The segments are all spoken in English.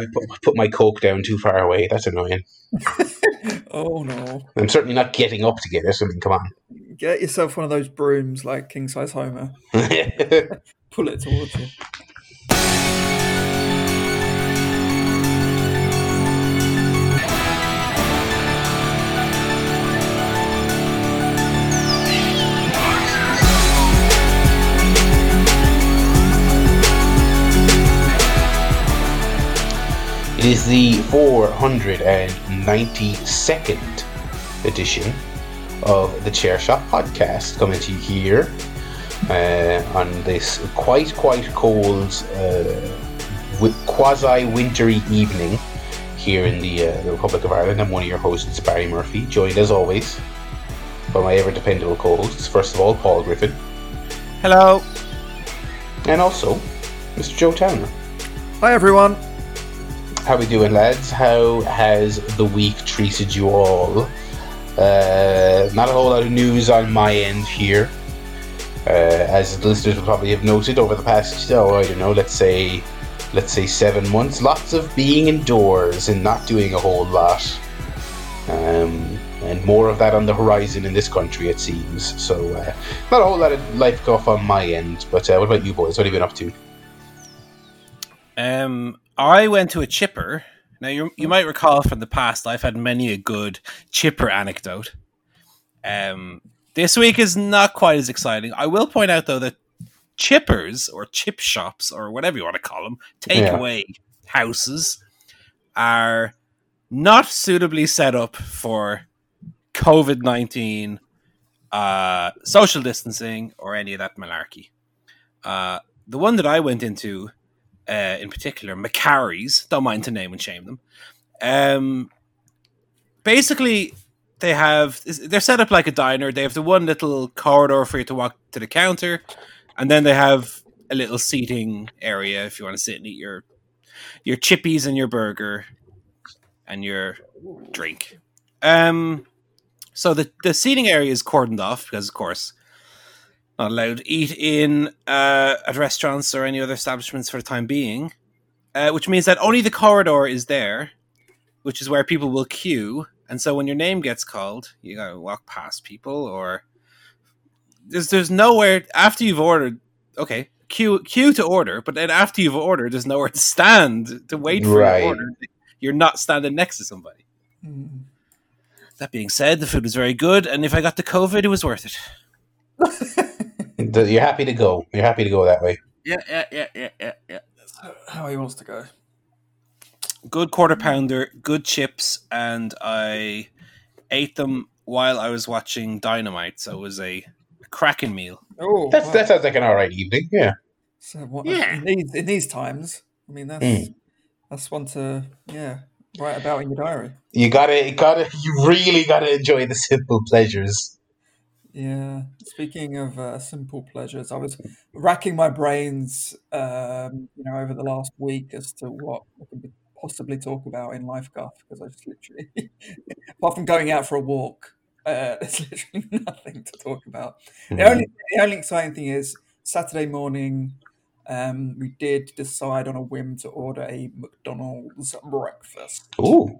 I put, put my coke down too far away. That's annoying. oh no! I'm certainly not getting up to get it. I mean, come on. Get yourself one of those brooms like king size Homer. Pull it towards you. It is the 492nd edition of the Chair Shot podcast coming to you here uh, on this quite, quite cold, uh, quasi wintry evening here in the, uh, the, Republic of Ireland. I'm one of your hosts, Barry Murphy, joined as always by my ever dependable co hosts. First of all, Paul Griffin. Hello. And also, Mr. Joe Towner. Hi, everyone. How we doing, lads? How has the week treated you all? Uh, not a whole lot of news on my end here. Uh, as the listeners will probably have noted over the past, oh, I don't know, let's say, let's say seven months, lots of being indoors and not doing a whole lot. Um, and more of that on the horizon in this country, it seems. So, uh, not a whole lot of life off on my end. But uh, what about you boys? What have you been up to? Um, I went to a chipper. Now you you might recall from the past, I've had many a good chipper anecdote. Um, this week is not quite as exciting. I will point out though that chippers or chip shops or whatever you want to call them, takeaway yeah. houses, are not suitably set up for COVID nineteen, uh, social distancing, or any of that malarkey. Uh, the one that I went into uh, in particular, Macari's. Don't mind to name and shame them. Um, basically, they have they're set up like a diner. They have the one little corridor for you to walk to the counter, and then they have a little seating area if you want to sit and eat your your chippies and your burger and your drink. Um, so the the seating area is cordoned off because, of course, not allowed to eat in uh, at restaurants or any other establishments for the time being, uh, which means that only the corridor is there, which is where people will queue. And so when your name gets called, you gotta walk past people, or there's there's nowhere after you've ordered. Okay, queue queue to order, but then after you've ordered, there's nowhere to stand to wait for right. your order. You're not standing next to somebody. Mm. That being said, the food was very good, and if I got the COVID, it was worth it. You're happy to go. You're happy to go that way. Yeah, yeah, yeah, yeah, yeah, yeah. how he wants to go. Good quarter pounder, good chips, and I ate them while I was watching Dynamite. So it was a, a cracking meal. Oh, that's wow. that sounds like an all right evening. Yeah. So what? Yeah. In these, in these times, I mean, that's mm. that's one to yeah write about in your diary. You gotta, you gotta, you really gotta enjoy the simple pleasures. Yeah. Speaking of uh, simple pleasures, I was racking my brains, um, you know, over the last week as to what I could possibly talk about in Life Guff because I just literally, apart from going out for a walk, uh, there's literally nothing to talk about. The mm-hmm. only the only exciting thing is Saturday morning. Um, we did decide on a whim to order a McDonald's breakfast. Ooh.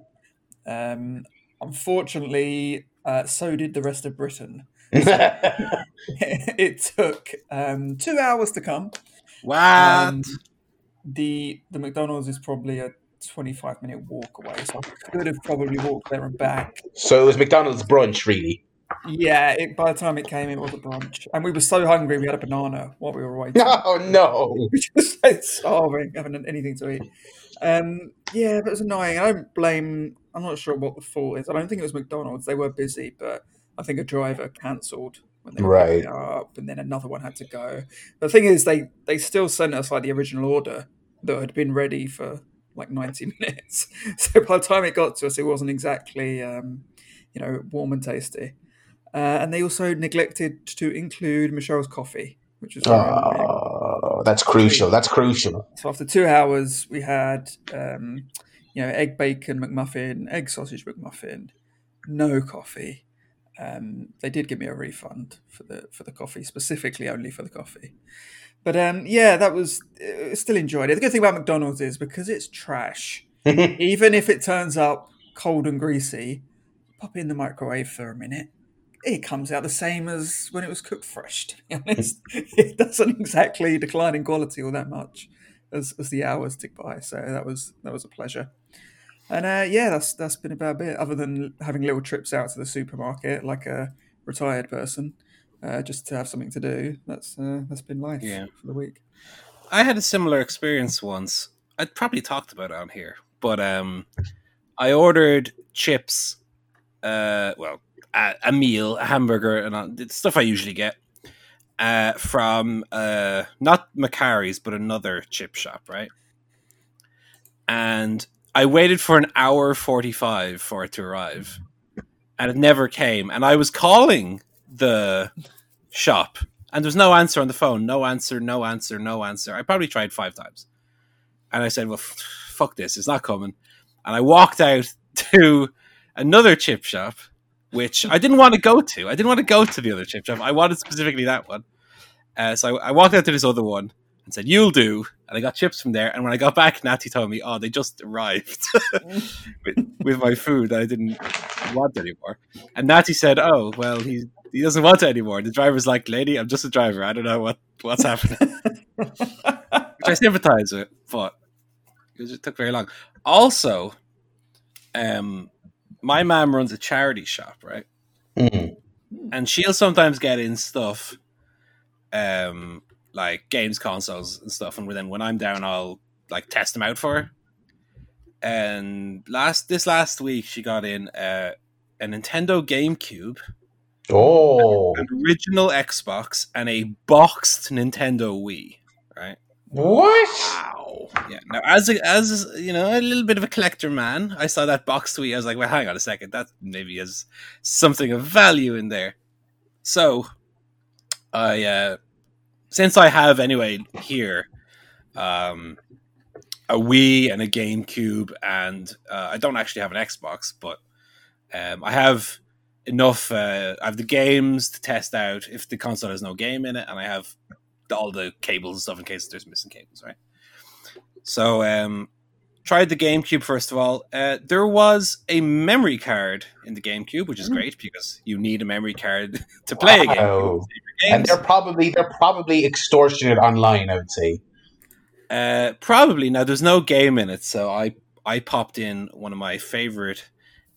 Um, unfortunately, uh, so did the rest of Britain. it took um, two hours to come. Wow. the the McDonald's is probably a 25 minute walk away, so I could have probably walked there and back. So it was McDonald's brunch, really. Yeah, it, by the time it came, it was a brunch, and we were so hungry we had a banana while we were waiting. Oh no! We just like starving, having anything to eat. Um, yeah, but it was annoying. I don't blame. I'm not sure what the fault is. I don't think it was McDonald's. They were busy, but I think a driver cancelled when they were right. up, and then another one had to go. The thing is, they they still sent us like the original order that had been ready for like 90 minutes. So by the time it got to us, it wasn't exactly um, you know warm and tasty. Uh, and they also neglected to include Michelle's coffee, which was oh, that's crucial. That's crucial. So after two hours, we had um, you know egg bacon McMuffin, egg sausage McMuffin, no coffee, um, they did give me a refund for the for the coffee, specifically only for the coffee. But um, yeah, that was uh, still enjoyed it. The good thing about McDonald's is because it's trash. Even if it turns up cold and greasy, pop it in the microwave for a minute. It comes out the same as when it was cooked fresh. To be honest, it doesn't exactly decline in quality all that much as, as the hours tick by. So that was that was a pleasure. And uh, yeah, that's that's been about it. Other than having little trips out to the supermarket, like a retired person, uh, just to have something to do. That's uh, that's been life Yeah. for the week. I had a similar experience once. I'd probably talked about it on here, but um, I ordered chips. Uh, well, a, a meal, a hamburger, and all, the stuff I usually get uh, from uh, not Macari's, but another chip shop, right? And I waited for an hour forty-five for it to arrive, and it never came. And I was calling the shop and there's no answer on the phone. No answer, no answer, no answer. I probably tried five times. And I said, well, f- fuck this. It's not coming. And I walked out to another chip shop, which I didn't want to go to. I didn't want to go to the other chip shop. I wanted specifically that one. Uh, so I, I walked out to this other one and said, you'll do. And I got chips from there. And when I got back, Natty told me, oh, they just arrived with, with my food that I didn't want anymore. And Natty said, oh, well, he he doesn't want it anymore. The driver's like, lady, I'm just a driver. I don't know what, what's happening. Which I sympathize with, but it just took very long. Also, um, my mom runs a charity shop, right? Mm. And she'll sometimes get in stuff, um, like games consoles and stuff. And then when I'm down, I'll like test them out for her. And last this last week, she got in uh, a Nintendo GameCube Oh, an original Xbox and a boxed Nintendo Wii. Right? what? Wow. Yeah. Now, as a, as you know, a little bit of a collector man, I saw that boxed Wii. I was like, well, hang on a second. That maybe has something of value in there. So, I uh, since I have anyway here, um, a Wii and a GameCube, and uh, I don't actually have an Xbox, but um, I have enough. Uh, I have the games to test out if the console has no game in it, and I have all the cables and stuff in case there's missing cables, right? So, um, tried the GameCube first of all. Uh, there was a memory card in the GameCube, which is great because you need a memory card to play a game. And they're probably they're probably extortionate online. I would say. Uh, probably now. There's no game in it, so I I popped in one of my favorite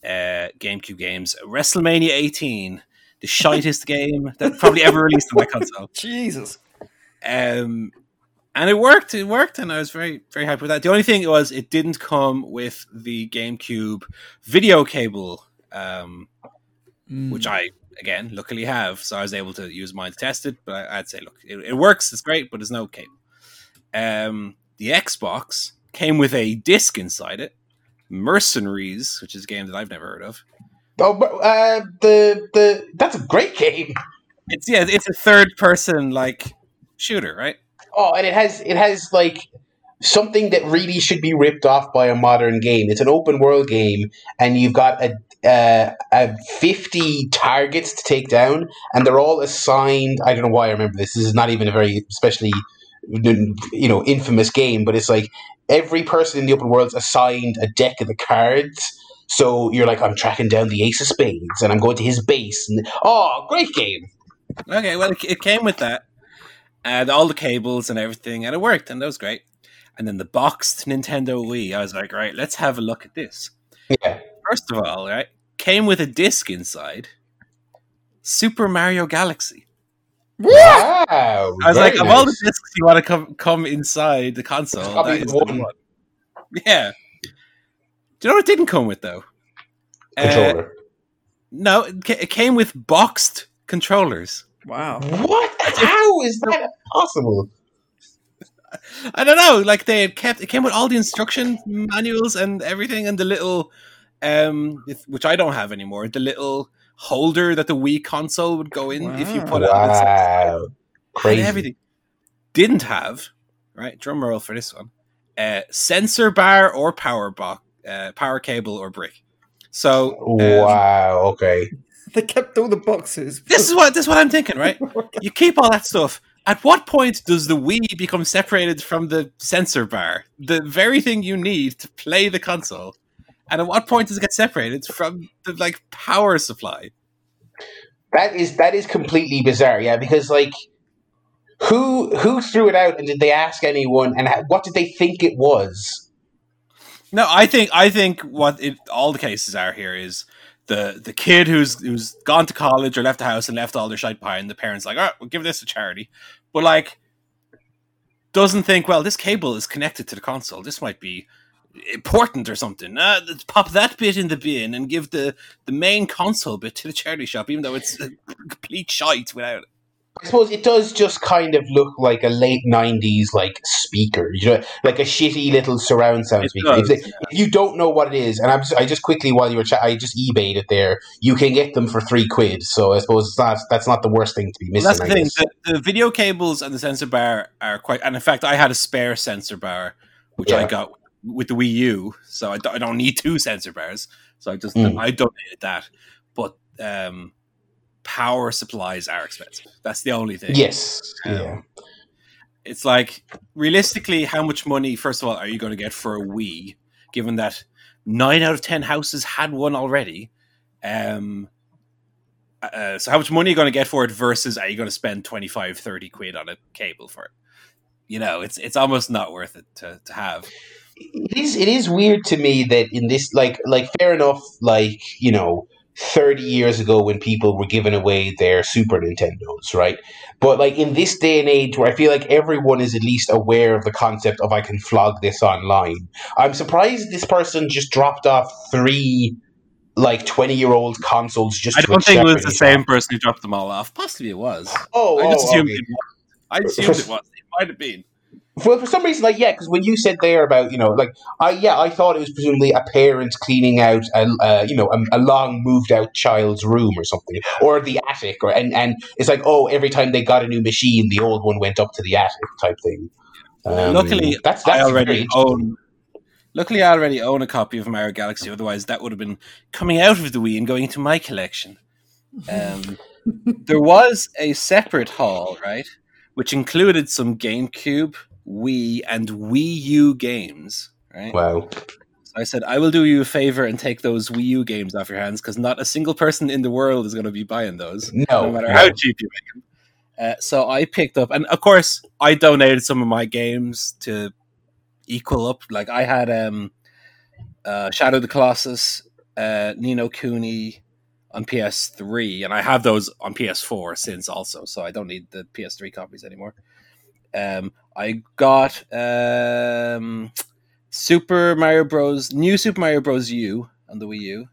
uh, GameCube games, WrestleMania 18, the shitest game that probably ever released on my console. Jesus. Um, and it worked. It worked, and I was very very happy with that. The only thing was it didn't come with the GameCube video cable, um, Mm. which I again luckily have, so I was able to use mine to test it. But I, I'd say, look, it, it works. It's great, but there's no cable. Um, the Xbox came with a disc inside it, Mercenaries, which is a game that I've never heard of. Oh, uh, the the that's a great game. It's yeah, it's a third person like shooter, right? Oh, and it has it has like something that really should be ripped off by a modern game. It's an open world game, and you've got a uh, a fifty targets to take down, and they're all assigned. I don't know why I remember this. This is not even a very especially you know infamous game, but it's like every person in the open world's assigned a deck of the cards. So you're like, I'm tracking down the ace of spades, and I'm going to his base. And oh, great game! Okay, well, it, it came with that, and all the cables and everything, and it worked, and that was great. And then the boxed Nintendo Wii, I was like, right, let's have a look at this. Yeah. First of all, right, came with a disc inside. Super Mario Galaxy. Wow! I was very like, of all the nice. discs you want to come come inside the console, that is the the one. one. Yeah. Do you know what it didn't come with though? Uh, controller. no, it ca- it came with boxed controllers. Wow. what? How is that possible? I don't know. Like they had kept it came with all the instruction manuals and everything, and the little, um, which I don't have anymore. The little holder that the Wii console would go in if you Wow. put it on its Wow! and Crazy. everything. Didn't have right drum roll for this one. Uh, sensor bar or power box, uh, power cable or brick. So um, wow. Okay. They kept all the boxes. this is what this is what I'm thinking. Right, you keep all that stuff, At what point does the Wii become separated from the sensor bar, the very thing you need to play the console? And at what point does it get separated from the like power supply? That is that is completely bizarre. Yeah, because like who who threw it out and did they ask anyone and ha- what did they think it was? No, I think I think what it, all the cases are here is the the kid who's who's gone to college or left the house and left all their shite behind. The parents like, all right, we'll give this to charity, but like doesn't think, well, this cable is connected to the console. This might be important or something. Uh, pop that bit in the bin and give the the main console bit to the charity shop, even though it's a complete shite without it. I suppose it does just kind of look like a late '90s like speaker, you know, like a shitty little surround sound It speaker. If, does, they- if you don't know what it is, and I'm just, I just quickly while you were chatting, I just eBayed it there. You can get them for three quid, so I suppose it's not that's not the worst thing to be Well, missing. that's the thing. The, the video cables and the sensor bar are quite. And in fact, I had a spare sensor bar, which I got with the Wii U, so I don't, I don't need two sensor bars. So I just Mm. I donated that. But um, power supplies are expensive. That's the only thing. Yes, Um, yeah. It's like realistically, how much money? First of all, are you going to get for a Wii? Given that nine out of ten houses had one already. Um, uh, so how much money are you going to get for it versus are you going to spend 25 30 quid on a cable for it you know it's it's almost not worth it to, to have it is it is weird to me that in this like like fair enough like you know 30 years ago when people were giving away their super nintendos right? But like in this day and age where i feel like everyone is at least aware of the concept of i can flog this online i'm surprised this person just dropped off three like 20 year old consoles just i don't think it was the same person who dropped them all off. Possibly it was. Oh, i just oh, assumed okay. it was. I assumed it was. It might have been Well, for some reason, like yeah, because when you said there about you know, like I yeah, I thought it was presumably a parent cleaning out a uh, you know a, a long moved out child's room or something, or the attic, or and and it's like oh, every time they got a new machine, the old one went up to the attic type thing. Um, luckily that's i already own luckily i already own a copy of mario galaxy otherwise that would have been coming out of the wii and going into my collection um, there was a separate haul, right, which included some GameCube, Wii, and Wii U games. Right. Wow. So I said, I will do you a favor and take those Wii U games off your hands because not a single person in the world is going to be buying those, No, no matter no. how cheap you make them. Uh, so I picked up, and of course, I donated some of my games to equal up. Like I had um, uh, Shadow of the Colossus, uh, Ni no Kuni on PS3, and I have those on PS4 since also, so I don't need the PS3 copies anymore. Um, I got um, Super Mario Bros. New Super Mario Bros. U on the Wii U.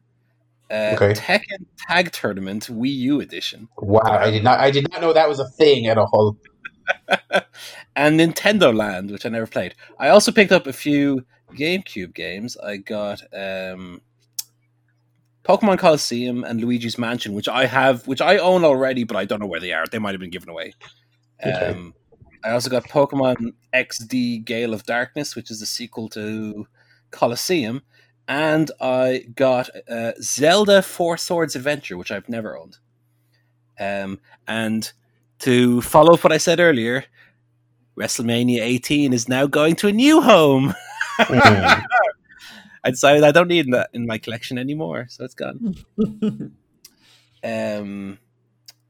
Uh, Okay. Tekken Tag Tournament Wii U edition. Wow, I did not I did not know that was a thing at all. and Nintendo Land, which I never played. I also picked up a few GameCube games. I got um, Pokemon Colosseum and Luigi's Mansion, which I have, which I own already, but I don't know where they are. They might have been given away. Okay. Um, I also got Pokemon XD Gale of Darkness, which is the sequel to Colosseum, and I got uh, Zelda Four Swords Adventure, which I've never owned. Um, and to follow up what I said earlier, WrestleMania 18 is now going to a new home. Mm. I decided I don't need that in my collection anymore, so it's gone. Um,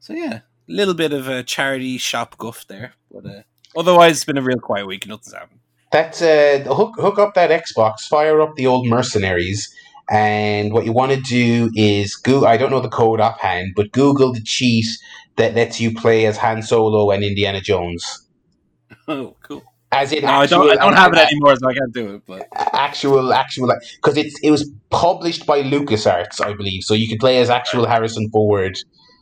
so yeah, little bit of a charity shop guff there, but uh, otherwise it's been a real quiet week. Nothing's happened. That's uh, hook hook up that Xbox, fire up the old mercenaries, and what you want to do is go. I don't know the code offhand, but Google the cheat that lets you play as Han Solo and Indiana Jones. Oh, cool. As in, No, I don't. I don't have it anymore, so I can't do it. But Actual, actual, because it's it was published by LucasArts, I believe, so you can play as actual Harrison Ford.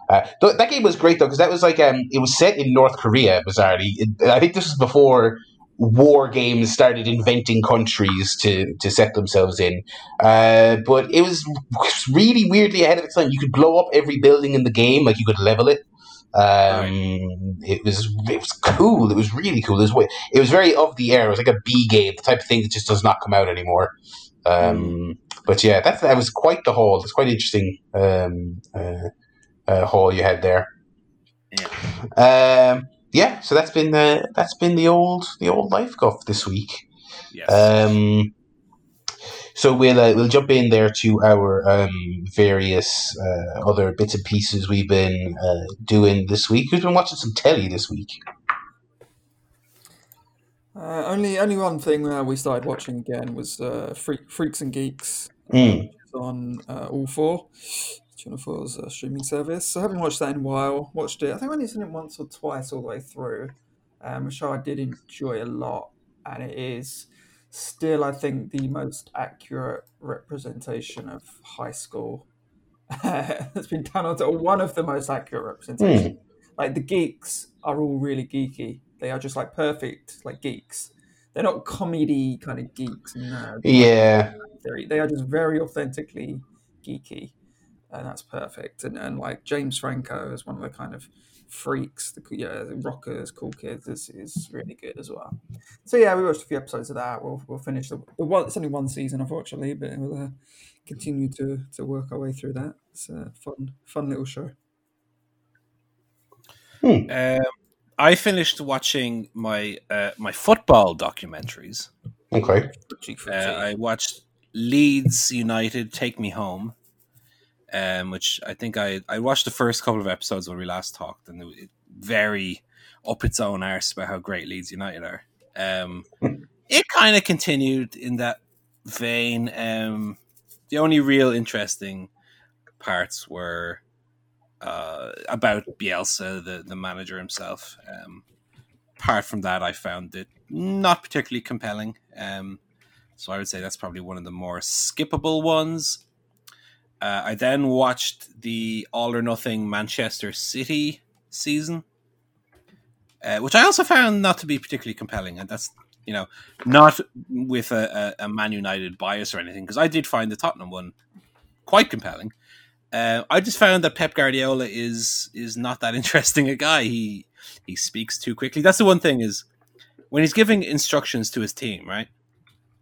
Uh, th- that game was great though, because that was like um, it was set in North Korea, bizarrely. It, I think this was before war games started inventing countries to to set themselves in. Uh, but it was really weirdly ahead of its time. You could blow up every building in the game, like you could level it. Um, It was it was cool. It was really cool. It was, it was very of the air. It was like a B game, the type of thing that just does not come out anymore. Um, But yeah, that that was quite the haul. It's quite interesting um, uh, uh, haul you had there. Um, yeah, so that's been the that's been the old the old life guff this week. Yes. Um, so we'll uh, we'll jump in there to our um, various uh, other bits and pieces we've been uh, doing this week. Who's been watching some telly this week? Uh, only only one thing uh, we started watching again was uh, Freak, Freaks and Geeks Mm. On uh, All Four, Channel 4's uh, streaming service. I haven't watched that in a while. Watched it. I think I only seen it once or twice all the way through. Um, show I did enjoy a lot, and it is still, I think, the most accurate representation of high school that's been done on or one of the most accurate representations. Like the geeks are all really geeky. They are just like perfect, like geeks. They're not comedy kind of geeks nerds. Yeah, they are just very authentically geeky, and that's perfect. And, and like James Franco is one of the kind of freaks, the yeah, the rockers, cool kids is, is really good as well. So yeah, we watched a few episodes of that. We'll, we'll finish the, the one. It's only one season, unfortunately, but we'll uh, continue to, to work our way through that. It's a fun fun little show. Um, I finished watching my uh, my football documentaries. okay. Uh. I watched Leeds United Take Me Home, um, which I think I I watched the first couple of episodes when we last talked, and it, very up its own arse about how great Leeds United are. Um, it kind of continued in that vein. Um, the only real interesting parts were uh, about Bielsa, the the manager himself. Um, apart from that, I found it not particularly compelling. Um, so I would say that's probably one of the more skippable ones. Uh, I then watched the All or Nothing Manchester City season, uh, which I also found not to be particularly compelling, and that's you know not with a, a, Man United bias or anything, because I did find the Tottenham one quite compelling. Uh, I just found that Pep Guardiola is is not that interesting a guy. He he speaks too quickly. That's the one thing is when he's giving instructions to his team, right?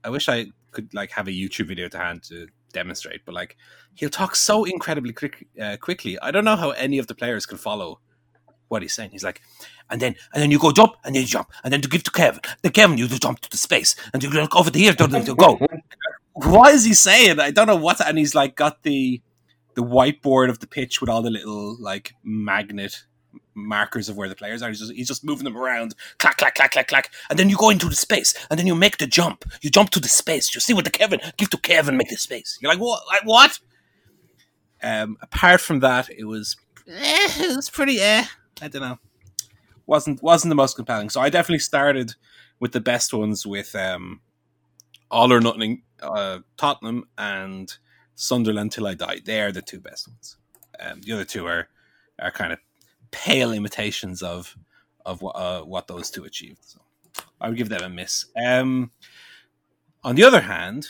I wish I could like have a YouTube video to hand to demonstrate, but like he'll talk so incredibly quick, uh, quickly. I don't know how any of the players can follow what he's saying. He's like, and then and then you go jump and then you jump and then to give to Kevin. the Kevin, you jump to the space and you look over to here to, to go. what is he saying? I don't know what. And he's like got the the whiteboard of the pitch with all the little like magnet markers of where the players are. He's just, he's just moving them around, clack, clack, clack, clack, clack, and then you go into the space, and then you make the jump. You jump to the space. You see what the Kevin give to Kevin, make the space. You're like, what? Like what? Um, apart from that, it was eh, it was pretty eh. I don't know. wasn't wasn't the most compelling. So I definitely started with the best ones with um, All or Nothing, uh, Tottenham, and Sunderland till I die. They are the two best ones. Um, the other two are are kind of pale imitations of of what uh, what those two achieved. So I would give them a miss. Um, on the other hand,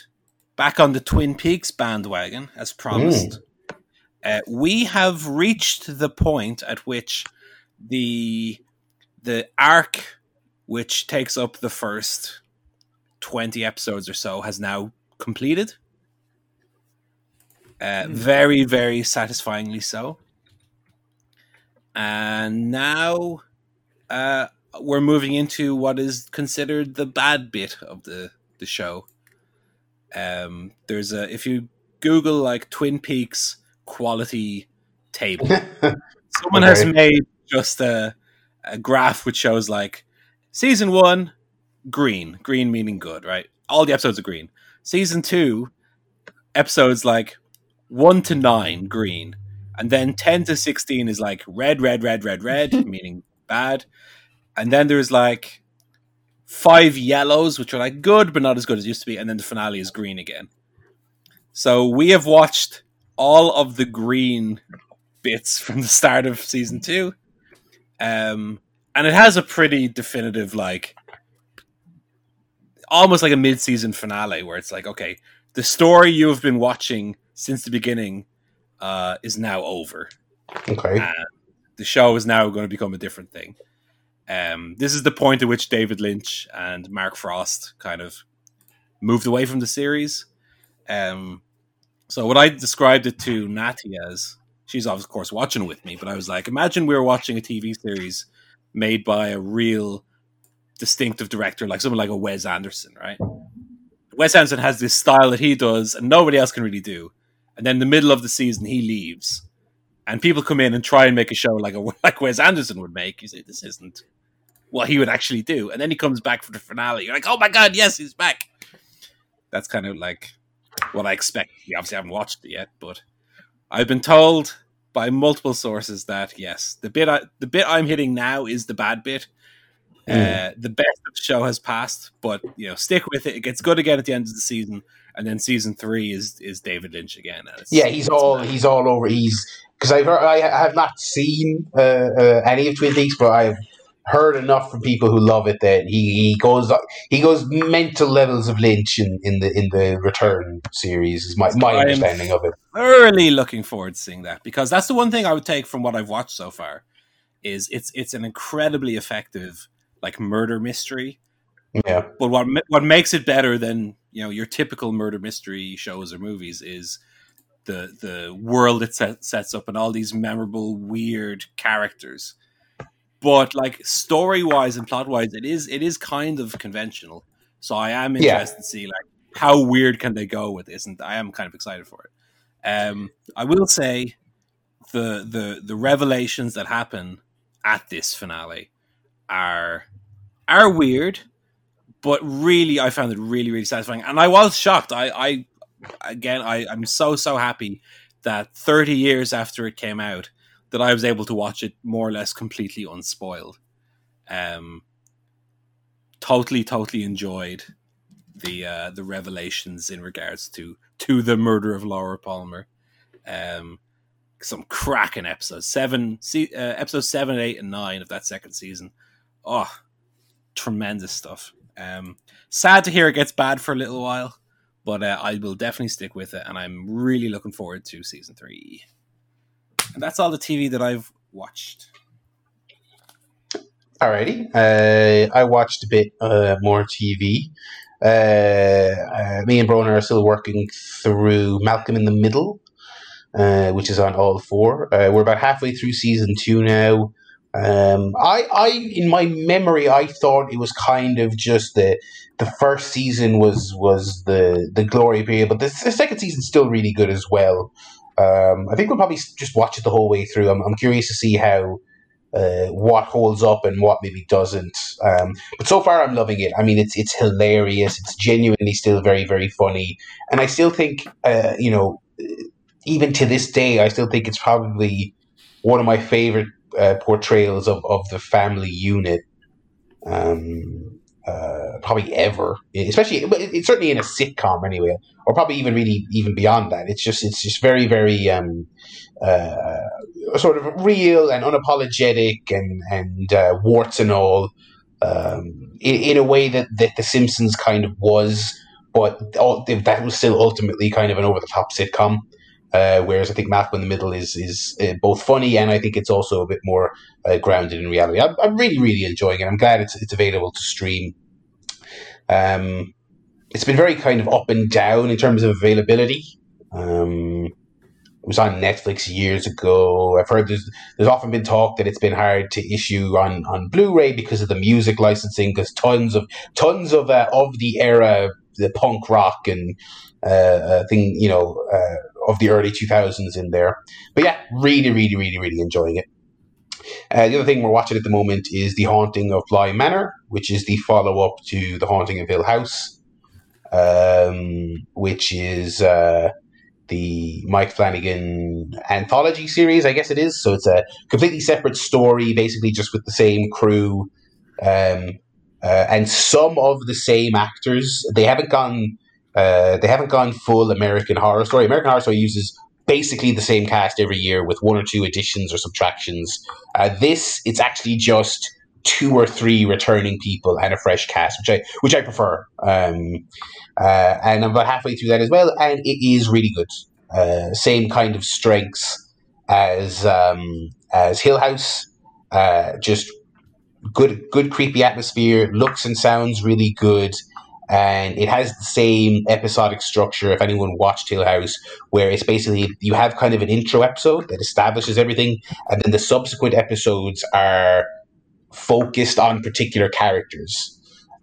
back on the Twin Peaks bandwagon, as promised, uh, we have reached the point at which the the arc, which takes up the first twenty episodes or so, has now completed. Uh, Hmm. Very, very satisfyingly so. And now uh, we're moving into what is considered the bad bit of the, the show. Um, there's a if you Google like Twin Peaks quality table, someone has made just a, a graph which shows like season one green, green meaning good, right? All the episodes are green. Season two episodes like one to nine green, and then ten to sixteen is like red, red, red, red, red, meaning bad, and then there's like five yellows which are like good but not as good as it used to be, and then the finale is green again. So we have watched all of the green bits from the start of season two, um, and it has a pretty definitive like almost like a mid-season finale where it's like okay the story you have been watching since the beginning uh, is now over Okay. and the show is now going to become a different thing um, this is the point at which david lynch and mark frost kind of moved away from the series um, so what i described it to natty as she's of course watching with me but i was like imagine we were watching a tv series made by a real distinctive director, like someone like a Wes Anderson, right? Wes Anderson has this style that he does, and nobody else can really do. And then the middle of the season, he leaves, and people come in and try and make a show like a like Wes Anderson would make. You say this isn't what he would actually do, and then he comes back for the finale. You're like, oh my god, yes, he's back. That's kind of like what I expect. We obviously haven't watched it yet, but I've been told by multiple sources that yes, the bit I, the bit I'm hitting now is the bad bit. Mm. Uh, the best of the show has passed, but you know, stick with it. It gets good again at the end of the season, and then season three is is David Lynch again. yeah, he's all mad. he's all over. He's because I've heard, I have not seen uh, uh, any of Twin Peaks, but I've heard enough from people who love it that he, he goes he goes mental levels of Lynch in, in the in the Return series is my, my understanding of it. Thoroughly looking forward to seeing that because that's the one thing I would take from what I've watched so far is it's it's an incredibly effective like murder mystery. Yeah. But what what makes it better than you know your typical murder mystery shows or movies is the the world it set, sets up and all these memorable weird characters but like story wise and plot wise, it is it is kind of conventional. So I am interested yeah. to see like how weird can they go with this, and I am kind of excited for it. Um, I will say the the the revelations that happen at this finale are are weird, but really I found it really really satisfying, and I was shocked. I I again I I'm so so happy that 30 years after it came out that I was able to watch it more or less completely unspoiled. Um, totally, totally enjoyed the uh, the revelations in regards to to the murder of Laura Palmer. Um, some cracking episodes seven, uh, episodes seven, eight, and nine of that second season. Oh, tremendous stuff. Um, sad to hear it gets bad for a little while, but uh, I will definitely stick with it, and I'm really looking forward to season three. And that's all the TV that I've watched. Alrighty. Uh, I watched a bit uh, more TV. Uh, uh, me and Broner are still working through Malcolm in the Middle, uh, which is on all four. We're about halfway through season two now. Um, I, I, in my memory, I thought it was kind of just the the first season was was the the glory period, but the, the second season's still really good as well. Um, I think we'll probably just watch it the whole way through. I'm, I'm curious to see how uh, what holds up and what maybe doesn't. Um, but so far, I'm loving it. I mean, it's it's hilarious. It's genuinely still very very funny, and I still think uh, you know, even to this day, I still think it's probably one of my favorite uh, portrayals of, of the family unit. Um, uh, probably ever, especially it's certainly in a sitcom anyway, or probably even really even beyond that. It's just it's just very very um, uh, sort of real and unapologetic and and uh, warts and all um, in, in, a way that, that The Simpsons kind of was, but all, that was still ultimately kind of an over the top sitcom. Uh, whereas I think Malcolm in the Middle is is uh, both funny and I think it's also a bit more uh, grounded in reality. I'm, I'm, really really enjoying it. I'm glad it's it's available to stream. Um, it's been very kind of up and down in terms of availability. Um, it was on Netflix years ago. I've heard there's there's often been talk that it's been hard to issue on, on Blu-ray because of the music licensing, because tons of tons of uh, of the era, the punk rock and uh, uh, thing, you know, of the early 2000s in there. But yeah, really, really, really, really enjoying it. Uh, the other thing we're watching at the moment is The Haunting of Bly Manor, which is the follow up to The Haunting of Hill House, um, which is uh, the Mike Flanagan anthology series, I guess it is. So it's a completely separate story, basically just with the same crew um, uh, and some of the same actors. They haven't gone. Uh, they haven't gone full American Horror Story. American Horror Story uses basically the same cast every year with one or two additions or subtractions. Uh, this it's actually just two or three returning people and a fresh cast, which I which I prefer. Um, uh, and I'm about halfway through that as well, and it is really good. Uh, same kind of strengths as um, as Hill House, uh, just good good creepy atmosphere, looks and sounds really good and it has the same episodic structure. If anyone watched Hill House, where it's basically you have kind of an intro episode that establishes everything, and then the subsequent episodes are focused on particular characters.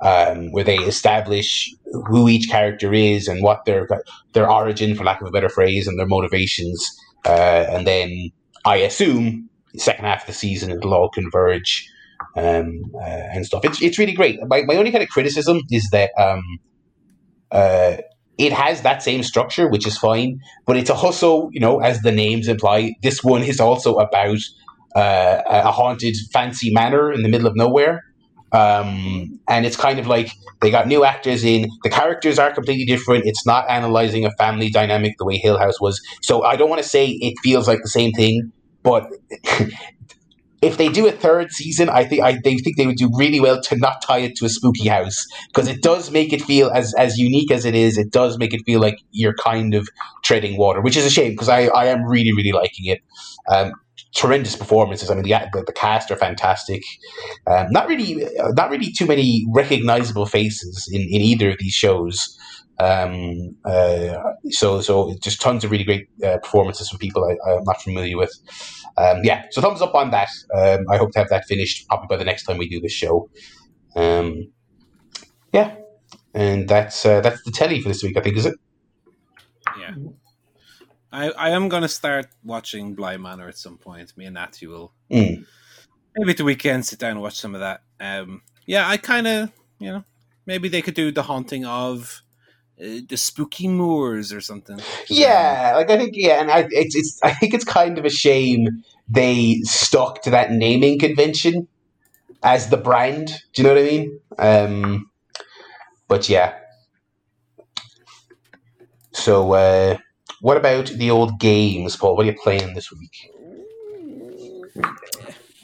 Um, where they establish who each character is and what their their origin, for lack of a better phrase, and their motivations, uh, and then I assume the second half of the season it'll all converge um, uh, and stuff. It's it's really great. My, my only kind of criticism is that um, uh, it has that same structure, which is fine, but it's a also you know as the names imply, this one is also about uh, a haunted fancy manor in the middle of nowhere. Um, and it's kind of like they got new actors in. The characters are completely different. It's not analyzing a family dynamic the way Hill House was. So I don't want to say it feels like the same thing, but if they do a third season, I think I they think they would do really well to not tie it to a spooky house because it does make it feel as as unique as it is. It does make it feel like you're kind of treading water, which is a shame because I I am really really liking it. Um, tremendous performances. I mean, the, the, the cast are fantastic. Um, not really, not really too many recognizable faces in, in either of these shows. Um, uh, so, so just tons of really great uh, performances from people I, am not familiar with. Um, yeah, so thumbs up on that. Um, I hope to have that finished probably by the next time we do the show. Um, yeah, and that's uh, that's the telly for this week. I think is it. Yeah. I, I am going to start watching Bly Manor at some point. Me and Natty will mm. maybe at the weekend sit down and watch some of that. Um, yeah, I kind of, you know, maybe they could do the haunting of uh, the spooky moors or something. Yeah, like I think yeah, and I it's it's I think it's kind of a shame they stuck to that naming convention as the brand. Do you know what I mean? Um, but yeah. So uh, what about the old games, Paul? What are you playing this week?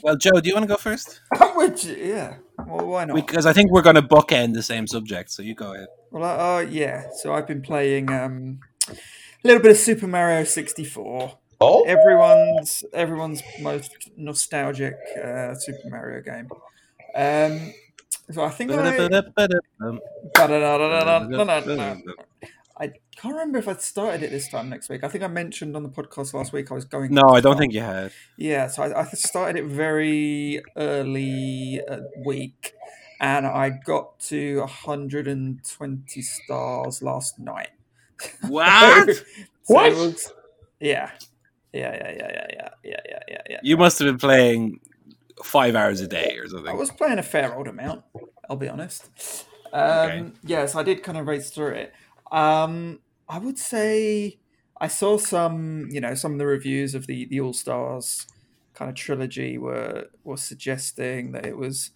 Well, Joe, do you want to go first? Which. Yeah. Well, why not? Because I think we're going to bookend the same subject, so you go ahead. Well, uh, uh, yeah. So I've been playing um, a little bit of Super Mario 64. Oh, everyone's everyone's most nostalgic uh, Super Mario game. Um, so I think I... I can't remember if I started it this time next week. I think I mentioned on the podcast last week I was going. No, I don't think you had. Yeah, so I, I started it very early uh, week, and I got to 120 stars last night. What? so, what? Was, yeah. yeah. Yeah, yeah, yeah, yeah, yeah, yeah, yeah. You must have been playing five hours a day or something. I was playing a fair old amount. I'll be honest. Um, okay. Yes, yeah, so I did kind of race through it. Um, I would say I saw some, you know, some of the reviews of the the All Stars kind of trilogy were were suggesting that it was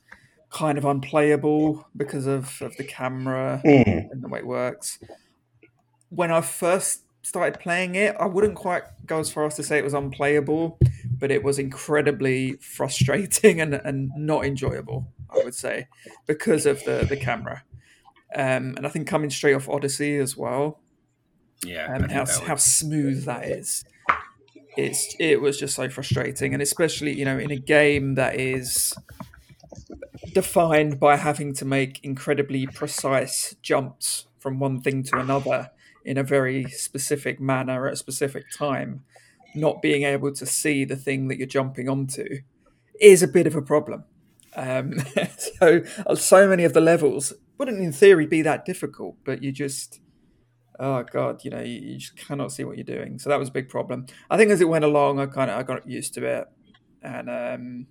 kind of unplayable because of, of the camera mm. and the way it works. When I first started playing it, I wouldn't quite go as far as to say it was unplayable, but it was incredibly frustrating and, and not enjoyable, I would say, because of the, the camera. Um, and I think coming straight off Odyssey as well. Yeah, um, how how smooth that is. It's it was just so frustrating, and especially you know in a game that is defined by having to make incredibly precise jumps from one thing to another in a very specific manner at a specific time, not being able to see the thing that you're jumping onto is a bit of a problem. Um, so so many of the levels wouldn't in theory be that difficult, but you just oh god, you know, you, you, just cannot see what you're doing. So that was a big problem. I think as it went along, I kind of I got used to it, and um,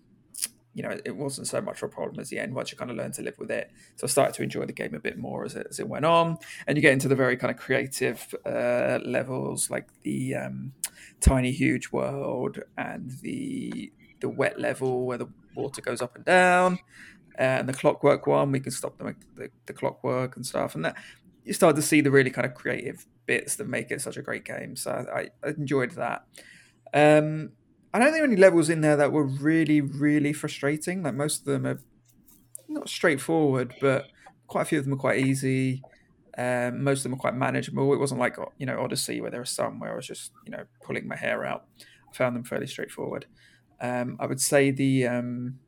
you know, it wasn't so much of a problem as the end once you kind of learn to live with it. So I started to enjoy the game a bit more as it, as it went on, and you get into the very kind of creative uh, levels like the um, tiny huge world and the the wet level where the water goes up and down and the clockwork one we can stop the, the, the clockwork and stuff. And that you start to see the really kind of creative bits that make it such a great game. So i, I enjoyed that. Um, i don't think there any levels in there that were really really frustrating. Like most of them are not straightforward but quite a few of them are quite easy. Um, most of them are quite manageable. It wasn't like you know odyssey where there are some where i was just you know pulling my hair out. I found them fairly straightforward um, i would say the um,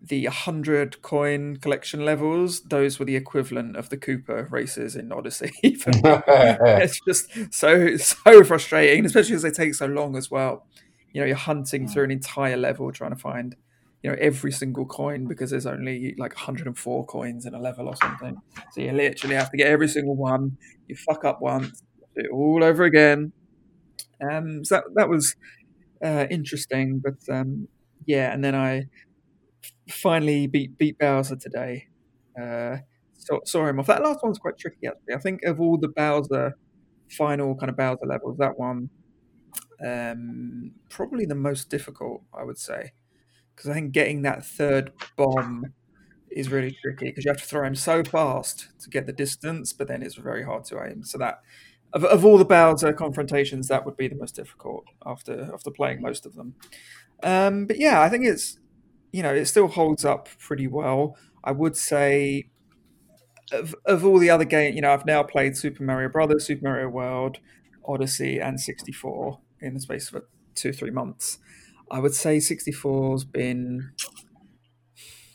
the 100 coin collection levels, those were the equivalent of the Koopa races in Odyssey. it's just so, so frustrating, especially as they take so long as well. You know, you're hunting through an entire level trying to find, you you know every single coin because there's only like 104 coins in a level or something. So you literally have to get every single one. You fuck up once, do it all over again. Um, so that that was uh, interesting, but um, yeah, and then I finally beat beat Bowser today. Uh, saw, him off. That last one's quite tricky actually. I think of all the Bowser final kind of Bowser levels, that one um, probably the most difficult, I would say, because I think getting that third bomb is really tricky because you have to throw him so fast to get the distance, but then it's very hard to aim. So that of, of all the Bowser confrontations, that would be the most difficult after after playing most of them. Um, but yeah, I think it's you know it still holds up pretty well. I would say of, of all the other games, you know, I've now played Super Mario Brothers, Super Mario World, Odyssey, and 64 in the space of two three months. I would say 64's been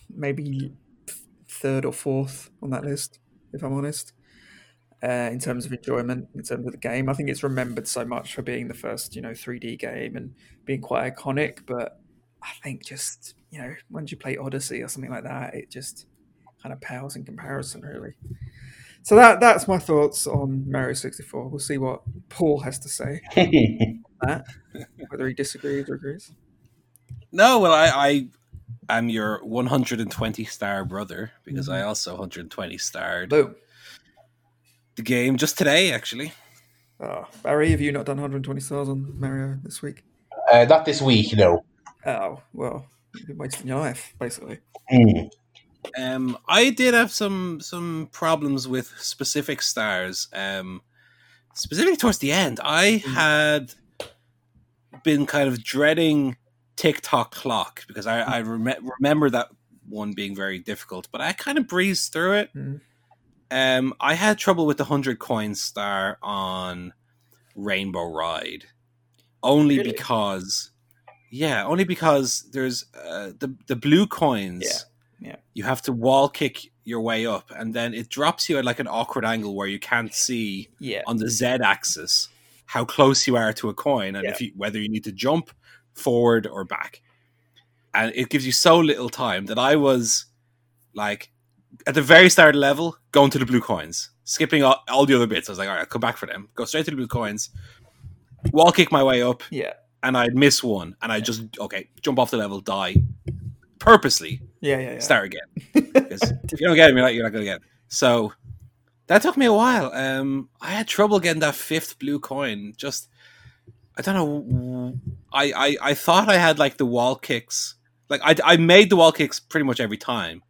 maybe third or fourth on that list, if I'm honest. Uh, in terms of enjoyment, in terms of the game, I think it's remembered so much for being the first, you know, 3D game and being quite iconic. But I think just you know, once you play Odyssey or something like that, it just kind of pales in comparison, really. So that that's my thoughts on Mario 64. We'll see what Paul has to say. that, whether he disagrees or agrees. No, well, I, I am your 120 star brother because mm-hmm. I also 120 starred Boom. The game just today, actually. Oh, Barry, have you not done 120 stars on Mario this week? Uh, not this week, no. Oh well, you've been wasting your life, basically. Mm. Um, I did have some some problems with specific stars. Um, specifically towards the end, I mm. had been kind of dreading Tick Tock Clock because I, I rem- remember that one being very difficult, but I kind of breezed through it. Mm. Um, I had trouble with the hundred coin star on Rainbow Ride, only really? because, yeah, only because there's uh, the the blue coins. Yeah yeah. You have to wall kick your way up, and then it drops you at like an awkward angle where you can't see yeah. on the Z axis how close you are to a coin, and yeah. if you whether you need to jump forward or back. And it gives you so little time that I was like at the very start level going to the blue coins, skipping all, all the other bits. I was like, all right, I'll come back for them. Go straight to the blue coins, wall kick my way up. Yeah. And I'd miss one, and I just okay, jump off the level, die, purposely yeah, yeah, yeah. start again. Because if you don't get it, you're not, you're not going to get it. So that took me a while. Um, I had trouble getting that fifth blue coin. Just, I don't know. I, I, I thought I had like the wall kicks. Like I, I made the wall kicks pretty much every time,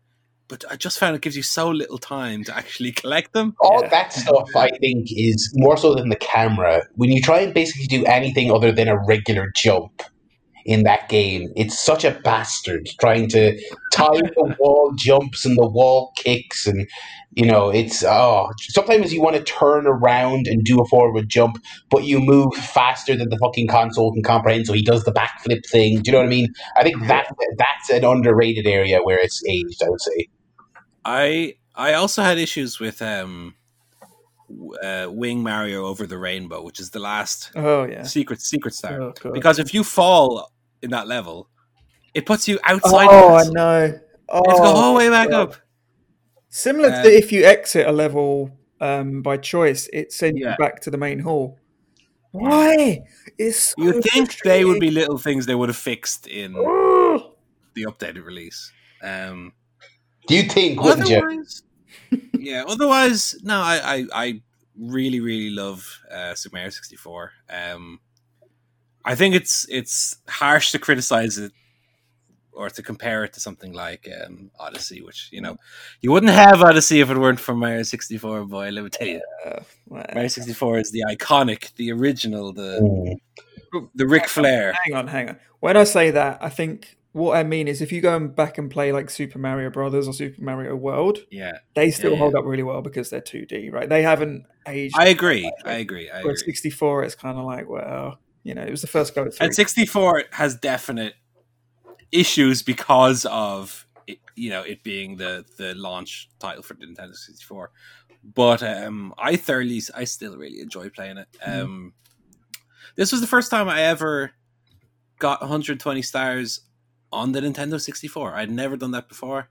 but I just found it gives you so little time to actually collect them. All yeah. that stuff, I think, is more so than the camera. When you try and basically do anything other than a regular jump, in that game. It's such a bastard trying to time the wall jumps and the wall kicks and you know it's oh sometimes you want to turn around and do a forward jump but you move faster than the fucking console can comprehend so he does the backflip thing do you know what i mean i think that that's an underrated area where it's aged i would say i i also had issues with um uh, Wing Mario over the Rainbow, which is the last oh yeah secret secret star. Oh, because if you fall in that level, it puts you outside. Oh, I know. Oh, you have to go all the way back up. Similar um, to if you exit a level um, by choice, it sends yeah. you back to the main hall. Why? It's so you think they would be little things they would have fixed in the updated release. Um, Do you think? Wouldn't you? yeah. Otherwise, no. I, I, I really, really love uh, Super Mario sixty four. Um, I think it's it's harsh to criticize it or to compare it to something like um, Odyssey, which you know you wouldn't have Odyssey if it weren't for Mario sixty four. Boy, let me tell you, uh, well, Mario sixty four is the iconic, the original, the mm. the Ric Flair. Hang on, hang on. When I say that, I think what I mean is if you go back and play like Super Mario Brothers or Super Mario World, yeah, they still yeah, hold up really well because they're two D, right? They haven't aged. I agree. I agree. I agree. Sixty four, it's kind of like well you know, it was the first go through. And 64 has definite issues because of it, you know it being the the launch title for Nintendo 64. But um, I thoroughly, I still really enjoy playing it. Mm-hmm. Um, mm. This was the first time I ever got 120 stars on the Nintendo 64. I'd never done that before.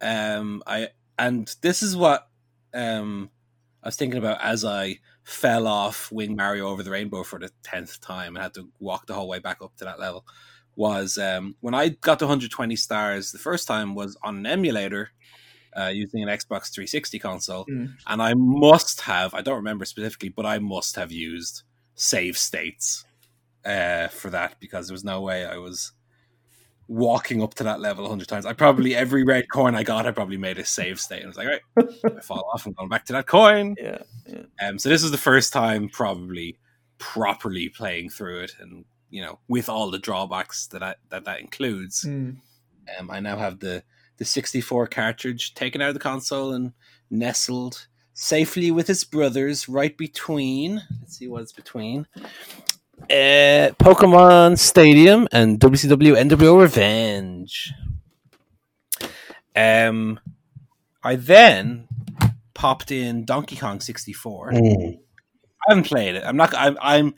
Um, I and this is what um, I was thinking about as I fell off Wing Mario over the Rainbow for the tenth time and had to walk the whole way back up to that level. Was um, when I got to 120 stars the first time was on an emulator uh, using an Xbox 360 console, Mm. and I must have I don't remember specifically, but I must have used save states uh, for that because there was no way I was walking up to that level a 100 times. I probably every red coin I got, I probably made a save state. And I was like, right, I fall off, I'm going back to that coin. Yeah, yeah. Um, so this is the first time probably properly playing through it, and you know, with all the drawbacks that I, that that includes. Mm. Um, I now have the the 64 cartridge taken out of the console and nestled safely with its brothers right between. Let's see what it's between. Uh, Pokemon Stadium and WCW NWO Revenge. Um, I then popped in Donkey Kong 64. Mm. I haven't played it. I'm not. I'm. I'm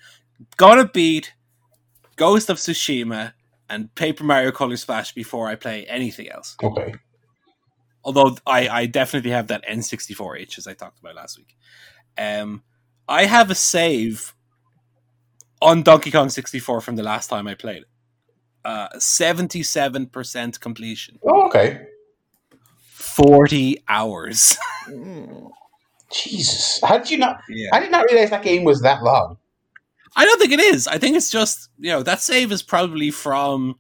gonna beat Ghost of Tsushima and Paper Mario Color Splash before I play anything else. Okay. Although I, I definitely have that N64 itch as I talked about last week. Um, I have a save on Donkey Kong 64 from the last time I played it. Uh, 77% completion, Oh, okay. 40 hours. Jesus. How did you not? Yeah. I did not realize that game was that long. I don't think it is. I think it's just you know that save is probably from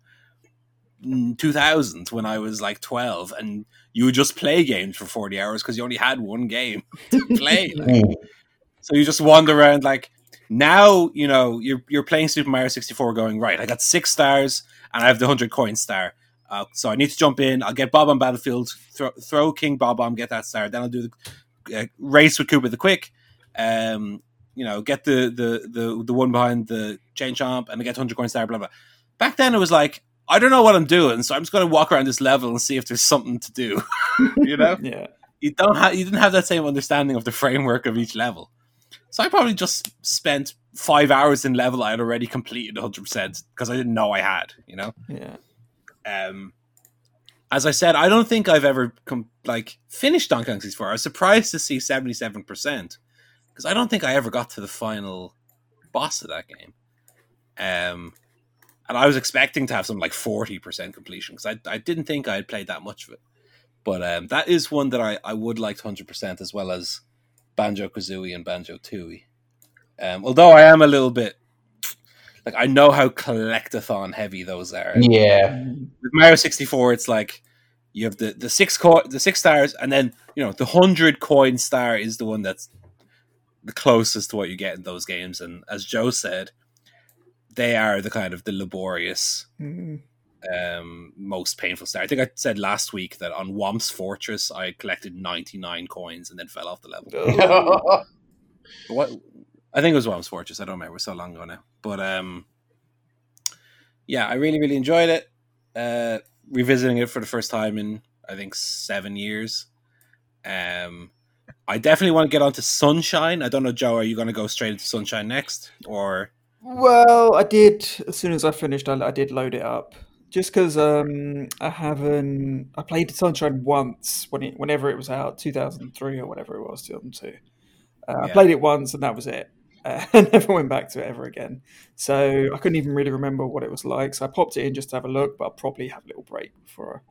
mm, 2000 when I was like 12, and you would just play games for 40 hours because you only had one game to play. like. Mm. So you just wander around like now you know you're you're playing Super Mario 64, going right. I got six stars and I have the hundred coin star. Uh, so I need to jump in. I'll get Bob-omb Battlefield, throw, throw King Bob-omb, get that star. Then I'll do the uh, race with Koopa the Quick. Um, you know, get the the the the one behind the chain chomp and I get hundred coin star. Blah blah. Back then it was like I don't know what I'm doing, so I'm just going to walk around this level and see if there's something to do. you know Yeah. you don't have you didn't have that same understanding of the framework of each level. So I probably just spent five hours in level I had already completed 100 percent because I didn't know I had. You know, Yeah. um, as I said, I don't think I've ever com- like finished Donkey Kong 64. I was surprised to see 77 percent because I don't think I ever got to the final boss of that game. Um, and I was expecting to have some like 40 percent completion because I I didn't think I had played that much of it. But um, that is one that I, I would like to 100% as well as Banjo Kazooie and Banjo Tooie. Um, although I am a little bit like I know how collectathon heavy those are. Yeah. With Mario 64, it's like you have the, the six co- the six stars, and then you know the hundred coin star is the one that's the closest to what you get in those games. And as Joe said, they are the kind of the laborious Mm. Um, most painful star. I think I said last week that on Whomp's Fortress I collected 99 coins and then fell off the level. Oh. What I think it was Whomp's Fortress. I don't remember. Was so long ago now. But um, yeah, I really really enjoyed it. Uh, revisiting it for the first time in I think seven years. Um, I definitely want to get onto Sunshine. I don't know, Joe. Are you going to go straight into Sunshine next, or Well, I did as soon as I finished. I, I did load it up just because um, I haven't. I played Sunshine once when it, whenever it was out, two thousand three or whatever it was, two thousand two. Uh, I played it once and that was it. Uh, I never went back to it ever again. So I couldn't even really remember what it was like. So I popped it in just to have a look, but I'll probably have a little break before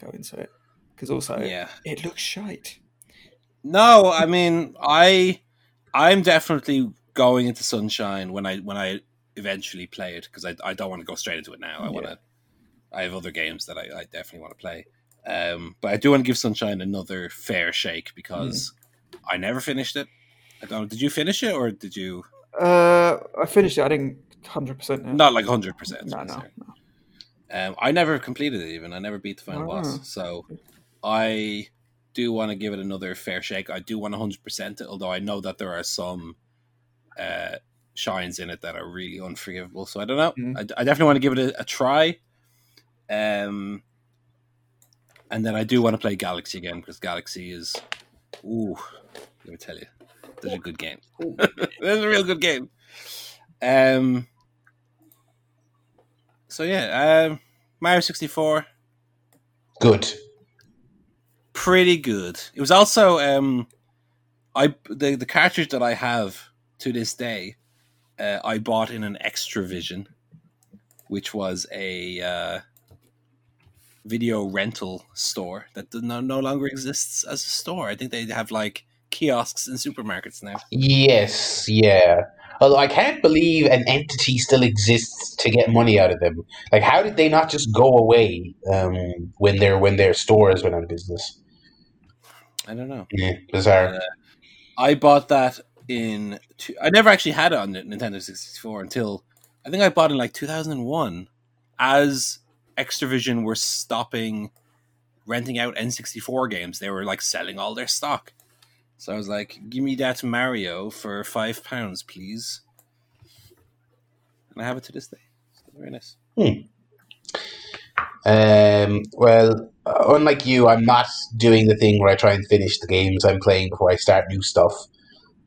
I go into it because also yeah? it looks shite. No, I mean, I I'm definitely going into Sunshine when I when I eventually play it because I, I don't want to go straight into it now. I want to. I have other games that I, I definitely want to play, um, but I do want to give Sunshine another fair shake because I never finished it. I don't. know, Did you finish it or did you? Uh, I finished it. I didn't hundred percent. Not like hundred percent. No, no, no. Um, I never completed it even. I never beat the final Ah. boss. So I do want to give it another fair shake. I do want to 100% it, although I know that there are some uh, shines in it that are really unforgivable. So I don't know. Mm. I, I definitely want to give it a, a try. Um, and then I do want to play Galaxy again because Galaxy is, ooh, let me tell you, that's a good game. that's a real good game. Um, so yeah, um, Mario 64, Good. pretty good. It was also um, I the the cartridge that I have to this day, uh, I bought in an Xtra-vision, which was a uh, video rental store that no, no longer exists as a store. I think they have like kiosks in supermarkets now. Yes, yeah. Although I can't believe an entity still exists to get money out of them. Like, how did they not just go away um, when their when their stores went out of business? I don't know. Yeah, bizarre. Uh, I bought that in. Two, I never actually had it on Nintendo 64 until I think I bought it in like 2001 as Xtra-vision were stopping renting out N64 games. They were like selling all their stock. So I was like, give me that Mario for five pounds, please. And I have it to this day. It's very nice. Um, well, uh, unlike you, I'm not doing the thing where I try and finish the games I'm playing before I start new stuff.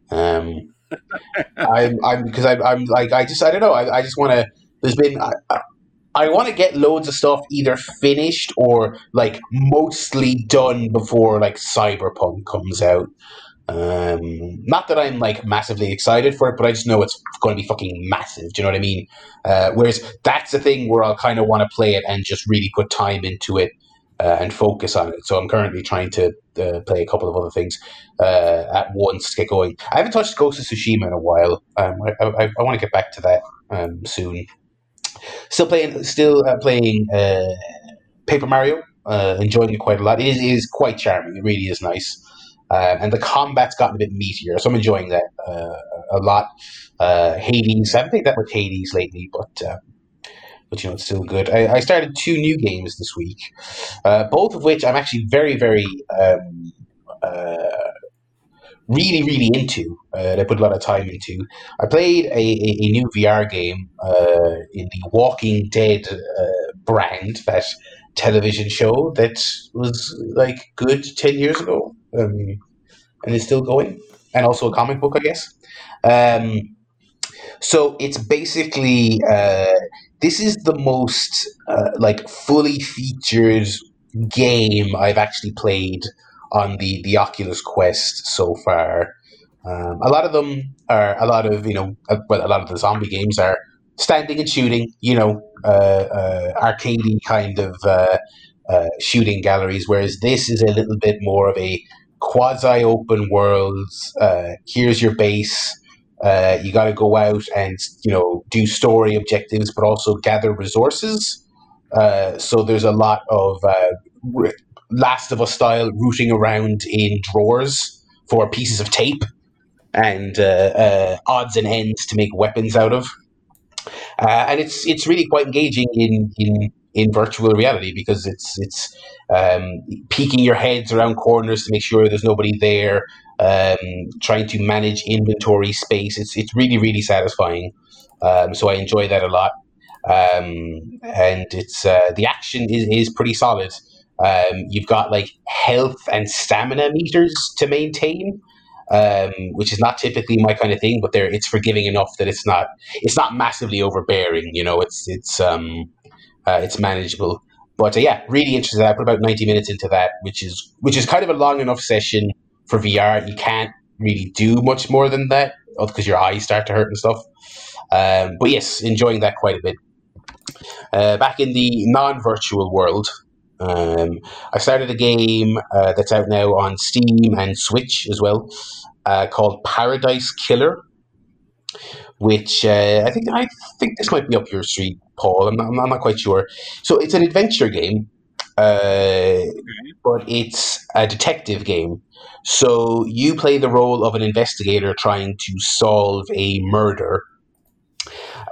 Um, I'm, I'm because I'm, I'm like I just I don't know I, I just want to. There's been I, I, want to get loads of stuff either finished or like mostly done before like Cyberpunk comes out. Um, not that I'm like massively excited for it, but I just know it's going to be fucking massive. Do you know what I mean? Uh, whereas that's the thing where I'll kind of want to play it and just really put time into it uh, and focus on it. So I'm currently trying to uh, play a couple of other things uh, at once to get going. I haven't touched Ghost of Tsushima in a while. Um, I, I, I want to get back to that um, soon. Still playing, still uh, playing uh, Paper Mario. Uh, enjoying it quite a lot. It is, it is quite charming. It really is nice. Um, and the combat's gotten a bit meatier, so I'm enjoying that uh, a lot. Uh, Hades, I haven't played that with Hades lately, but uh, but you know it's still good. I, I started two new games this week, uh, both of which I'm actually very very um, uh, really really into. Uh, I put a lot of time into. I played a, a, a new VR game uh, in the Walking Dead uh, brand, that television show that was like good ten years ago, um, and is still going, and also a comic book, I guess. Um, so it's basically uh, this is the most uh, like fully featured game I've actually played on the the Oculus Quest so far. Um, a lot of them are a lot of you know, uh, well, a lot of the zombie games are standing and shooting, you know, uh, uh, arcadey kind of uh, uh, shooting galleries. Whereas this is a little bit more of a quasi open world. Uh, here's your base. Uh, you got to go out and you know do story objectives, but also gather resources. Uh, so there's a lot of uh, Last of Us style rooting around in drawers for pieces of tape and uh, uh, odds and ends to make weapons out of. Uh, and it's it's really quite engaging in in in virtual reality because it's it's um, peeking your heads around corners to make sure there's nobody there, um, trying to manage inventory space. It's it's really really satisfying. Um, so I enjoy that a lot, um, and it's uh, the action is, is pretty solid. Um, you've got like health and stamina meters to maintain, um, which is not typically my kind of thing, but there it's forgiving enough that it's not it's not massively overbearing. You know, it's it's um, uh, it's manageable. But uh, yeah, really interested. I put about ninety minutes into that, which is which is kind of a long enough session for VR. You can't really do much more than that because your eyes start to hurt and stuff. Um, but yes, enjoying that quite a bit. Uh, back in the non-virtual world, um, I started a game uh, that's out now on Steam and Switch as well, uh, called Paradise Killer, which uh, I think I think this might be up your street, Paul. I'm not, I'm not quite sure. So it's an adventure game, uh, but it's a detective game. So you play the role of an investigator trying to solve a murder.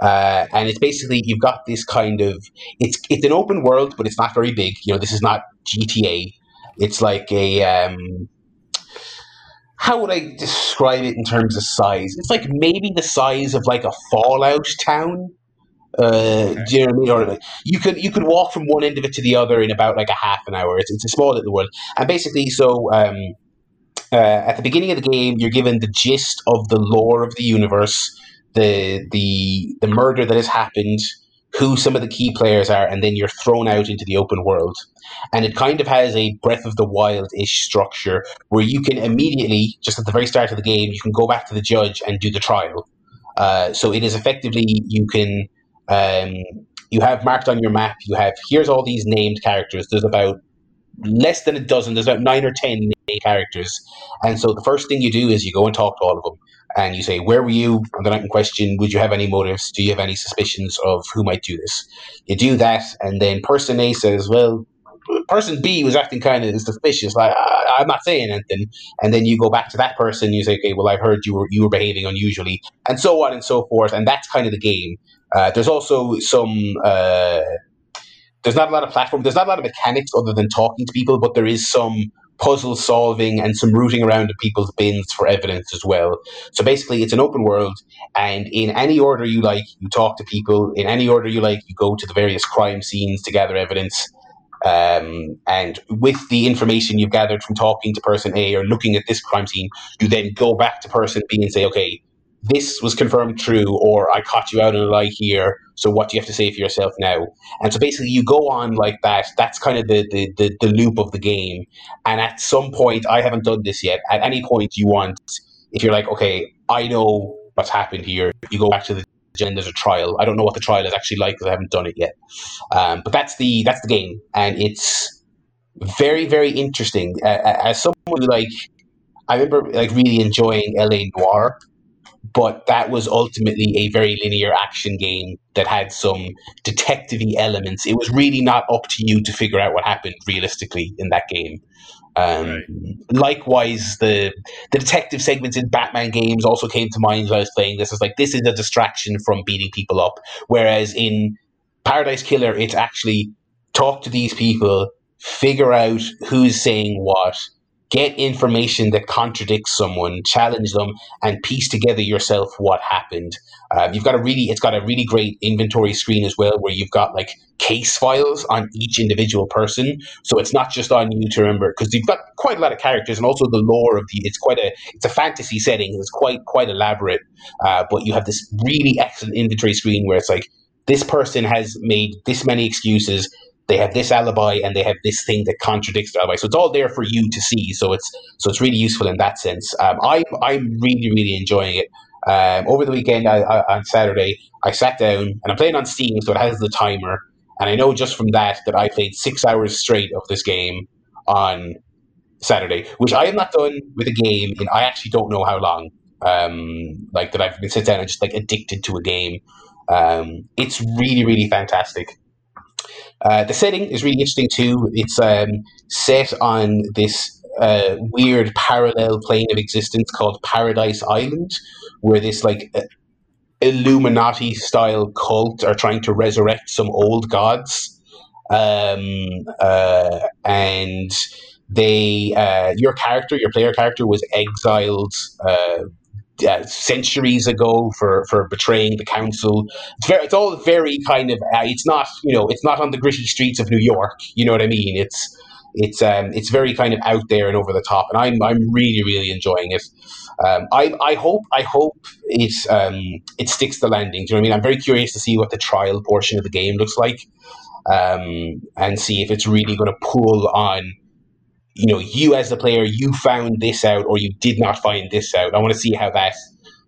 Uh, and it's basically you've got this kind of it's it's an open world, but it's not very big. You know, this is not GTA. It's like a um, how would I describe it in terms of size? It's like maybe the size of like a Fallout town. Uh, do you know what I mean? Or like, you could you could walk from one end of it to the other in about like a half an hour. It's, it's a small little world, and basically, so um, uh, at the beginning of the game, you're given the gist of the lore of the universe, the the the murder that has happened, who some of the key players are, and then you're thrown out into the open world. And it kind of has a Breath of the Wild ish structure where you can immediately, just at the very start of the game, you can go back to the judge and do the trial. Uh, so it is effectively you can um, you have marked on your map. You have here's all these named characters. There's about less than a dozen. There's about nine or ten characters, and so the first thing you do is you go and talk to all of them, and you say, "Where were you on the night in question? Would you have any motives? Do you have any suspicions of who might do this?" You do that, and then person A says, "Well." Person B was acting kind of suspicious. Like I, I'm not saying anything, and then you go back to that person. You say, "Okay, well, I've heard you were you were behaving unusually," and so on and so forth. And that's kind of the game. Uh, there's also some. Uh, there's not a lot of platform. There's not a lot of mechanics other than talking to people, but there is some puzzle solving and some rooting around in people's bins for evidence as well. So basically, it's an open world, and in any order you like, you talk to people. In any order you like, you go to the various crime scenes to gather evidence. Um, and with the information you've gathered from talking to person A or looking at this crime scene, you then go back to person B and say, okay, this was confirmed true, or I caught you out in a lie here. So what do you have to say for yourself now? And so basically, you go on like that. That's kind of the, the, the, the loop of the game. And at some point, I haven't done this yet. At any point, you want, if you're like, okay, I know what's happened here, you go back to the and there's a trial. I don't know what the trial is actually like because I haven't done it yet. Um, but that's the that's the game, and it's very very interesting. Uh, as someone who like, I remember like really enjoying LA Noire but that was ultimately a very linear action game that had some detective elements. It was really not up to you to figure out what happened realistically in that game. Um, right. Likewise, the the detective segments in Batman games also came to mind as I was playing this. It's like this is a distraction from beating people up, whereas in Paradise Killer, it's actually talk to these people, figure out who's saying what, get information that contradicts someone, challenge them, and piece together yourself what happened. Uh, you've got a really, it's got a really great inventory screen as well, where you've got like case files on each individual person. So it's not just on you to remember because you've got quite a lot of characters, and also the lore of the. It's quite a, it's a fantasy setting. It's quite quite elaborate, uh, but you have this really excellent inventory screen where it's like this person has made this many excuses they have this alibi and they have this thing that contradicts the alibi. So it's all there for you to see. So it's so it's really useful in that sense. Um, I'm I'm really really enjoying it. Um, over the weekend I, I, on Saturday, I sat down and I'm playing on Steam, so it has the timer. And I know just from that that I played six hours straight of this game on Saturday, which I am not done with a game in I actually don't know how long. Um, like that I've been sitting down and just like addicted to a game. Um, it's really really fantastic. Uh, the setting is really interesting too. It's um, set on this uh, weird parallel plane of existence called Paradise Island, where this like uh, Illuminati style cult are trying to resurrect some old gods. Um, uh, and they, uh, your character, your player character, was exiled uh, centuries ago for, for betraying the council. It's very, it's all very kind of. Uh, it's not, you know, it's not on the gritty streets of New York. You know what I mean? It's, it's, um, it's very kind of out there and over the top, and I'm, I'm really, really enjoying it. Um, I, I hope, I hope it, um, it sticks the landing. Do you know what I mean? I'm very curious to see what the trial portion of the game looks like, um, and see if it's really going to pull on you know, you as the player, you found this out or you did not find this out. I want to see how that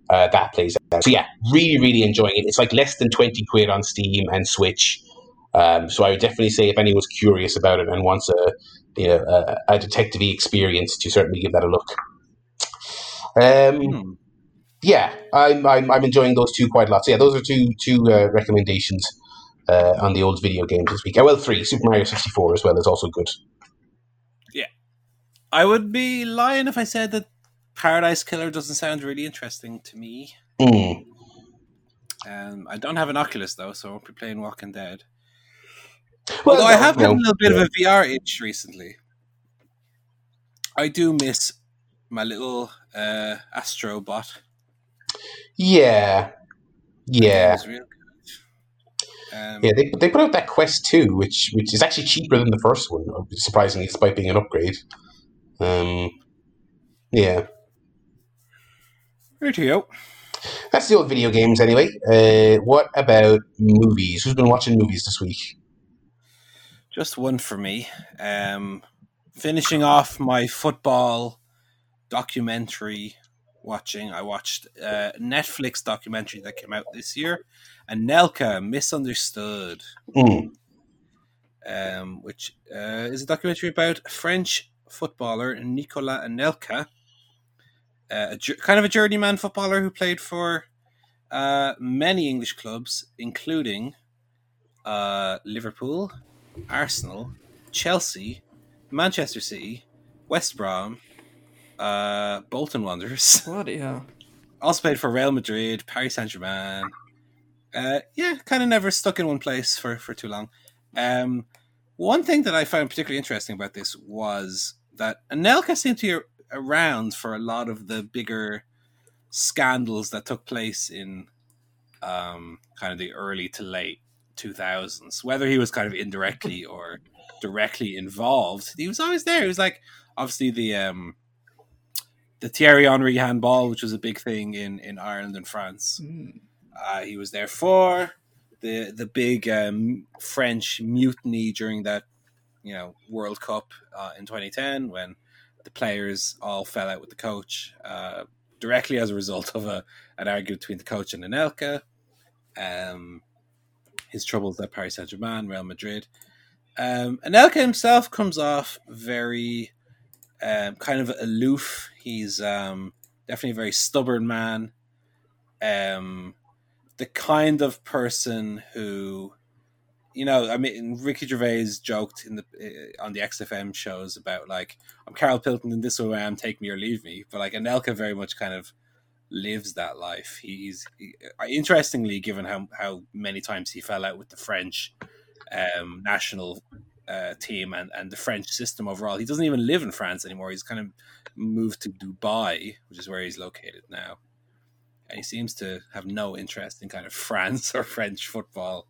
uh, that plays out. So yeah, really, really enjoying it. It's like less than twenty quid on Steam and Switch. Um, so I would definitely say if anyone's curious about it and wants a you know, a, a detective experience, to certainly give that a look. Um, hmm. Yeah, I'm, I'm I'm enjoying those two quite a lot. So yeah, those are two two uh, recommendations uh, on the old video games this week. Uh, well, three Super Mario sixty four as well is also good. I would be lying if I said that Paradise Killer doesn't sound really interesting to me. Mm. Um, I don't have an Oculus though, so I won't be playing Walking Dead. Well, Although I have had a little bit yeah. of a VR itch recently. I do miss my little uh, Astro bot. Yeah, yeah. Um, yeah, they, they put out that Quest 2, which which is actually cheaper than the first one, surprisingly, despite being an upgrade. Um, yeah. Rightio. That's the old video games anyway. Uh, what about movies? Who's been watching movies this week? Just one for me. Um, finishing off my football documentary watching. I watched a Netflix documentary that came out this year, Anelka Misunderstood, Mm. um, which uh, is a documentary about French footballer Nicolas Anelka, uh, a, kind of a journeyman footballer who played for uh, many English clubs, including uh, Liverpool, Arsenal, Chelsea, Manchester City, West Brom, uh, Bolton Wanderers. Bloody hell. Also played for Real Madrid, Paris Saint Germain. Uh, yeah, kind of never stuck in one place for, for too long. Um, one thing that I found particularly interesting about this was that Anelka seemed to be around for a lot of the bigger scandals that took place in um, kind of the early to late 2000s. Whether he was kind of indirectly or directly involved, he was always there. He was like, obviously, the. Um, the Thierry Henry handball, which was a big thing in, in Ireland and France. Mm. Uh, he was there for the the big um, French mutiny during that you know World Cup uh, in 2010 when the players all fell out with the coach uh, directly as a result of a an argument between the coach and Anelka. Um, his troubles at Paris Saint Germain, Real Madrid. Um, Anelka himself comes off very um, kind of aloof. He's um, definitely a very stubborn man. Um, the kind of person who, you know, I mean, Ricky Gervais joked in the uh, on the XFM shows about like I'm Karl Pilkington and this is who I am, take me or leave me. But like Anelka very much kind of lives that life. He's he, interestingly, given how how many times he fell out with the French um, national uh, team and, and the French system overall. He doesn't even live in France anymore. He's kind of moved to Dubai, which is where he's located now. And he seems to have no interest in kind of France or French football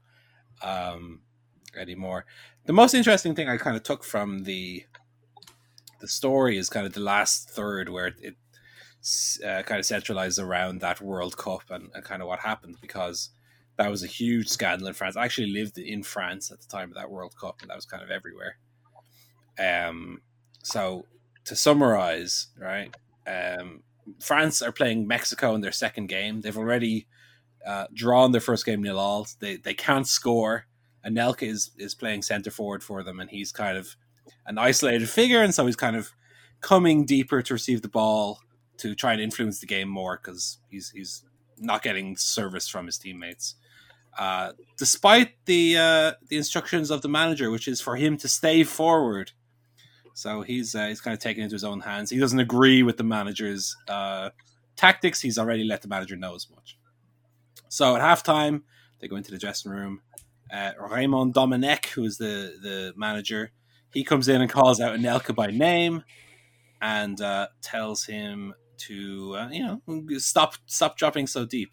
um, anymore. The most interesting thing I kind of took from the the story is kind of the last third where it, it uh, kind of centralized around that World Cup and, and kind of what happened because that was a huge scandal in France. I actually lived in France at the time of that World Cup, and that was kind of everywhere. Um, so to summarize, right, um, France are playing Mexico in their second game. They've already uh, drawn their first game nil all. They they can't score. Anelka is is playing center forward for them, and he's kind of an isolated figure, and so he's kind of coming deeper to receive the ball to try and influence the game more because he's he's not getting service from his teammates. Uh, despite the uh, the instructions of the manager, which is for him to stay forward. So he's uh, he's kind of taken into his own hands. He doesn't agree with the manager's uh, tactics. He's already let the manager know as much. So at halftime, they go into the dressing room. Uh, Raymond Domenech, who is the the manager, he comes in and calls out Anelka by name, and uh, tells him to uh, you know stop stop dropping so deep.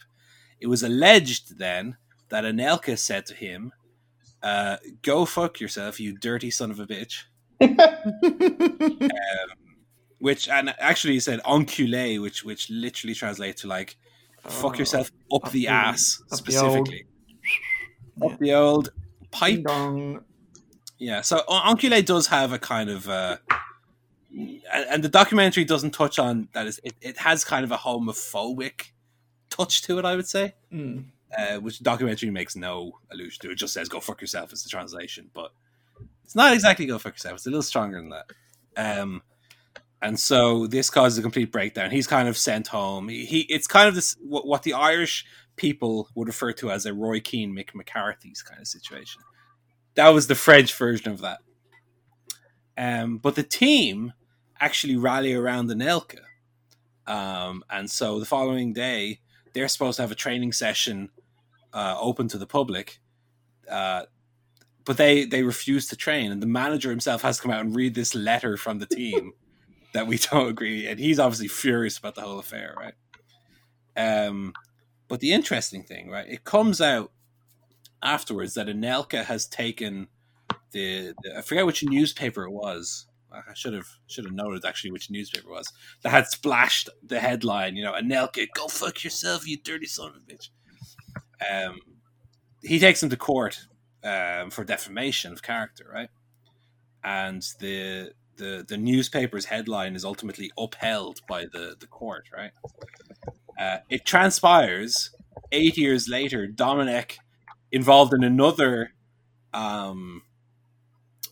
It was alleged then that Anelka said to him, uh, "Go fuck yourself, you dirty son of a bitch." um, which and actually he said enculé, which which literally translates to like fuck Oh, yourself up, up the, the- ass up the specifically. old- Up the old pipe. Dong. Yeah, so Enculé does have a kind of, uh, and, the documentary doesn't touch on that. Is it, it has kind of a homophobic touch to it, I would say, Mm. uh, which the documentary makes no allusion to. It just says "go fuck yourself" is the translation, but it's not exactly "go fuck yourself." It's a little stronger than that. Um, and so this causes a complete breakdown. He's kind of sent home. He, he it's kind of this what, what the Irish people would refer to as a Roy Keane, Mick McCarthy's kind of situation. That was the French version of that. Um, but the team actually rally around Anelka. Um, and so the following day, they're supposed to have a training session uh, open to the public. Uh, but they, they refuse to train. And the manager himself has to come out and read this letter from the team that we don't agree. And he's obviously furious about the whole affair, right? Um, but the interesting thing, right, it comes out afterwards that Anelka has taken the, the I forget which newspaper it was. I should have should have noted actually which newspaper it was that had splashed the headline. You know, Anelka, go fuck yourself, you dirty son of a bitch. Um, he takes him to court um, for defamation of character, right? And the the the newspaper's headline is ultimately upheld by the the court, right? Uh, it transpires eight years later, Domenech involved in another um,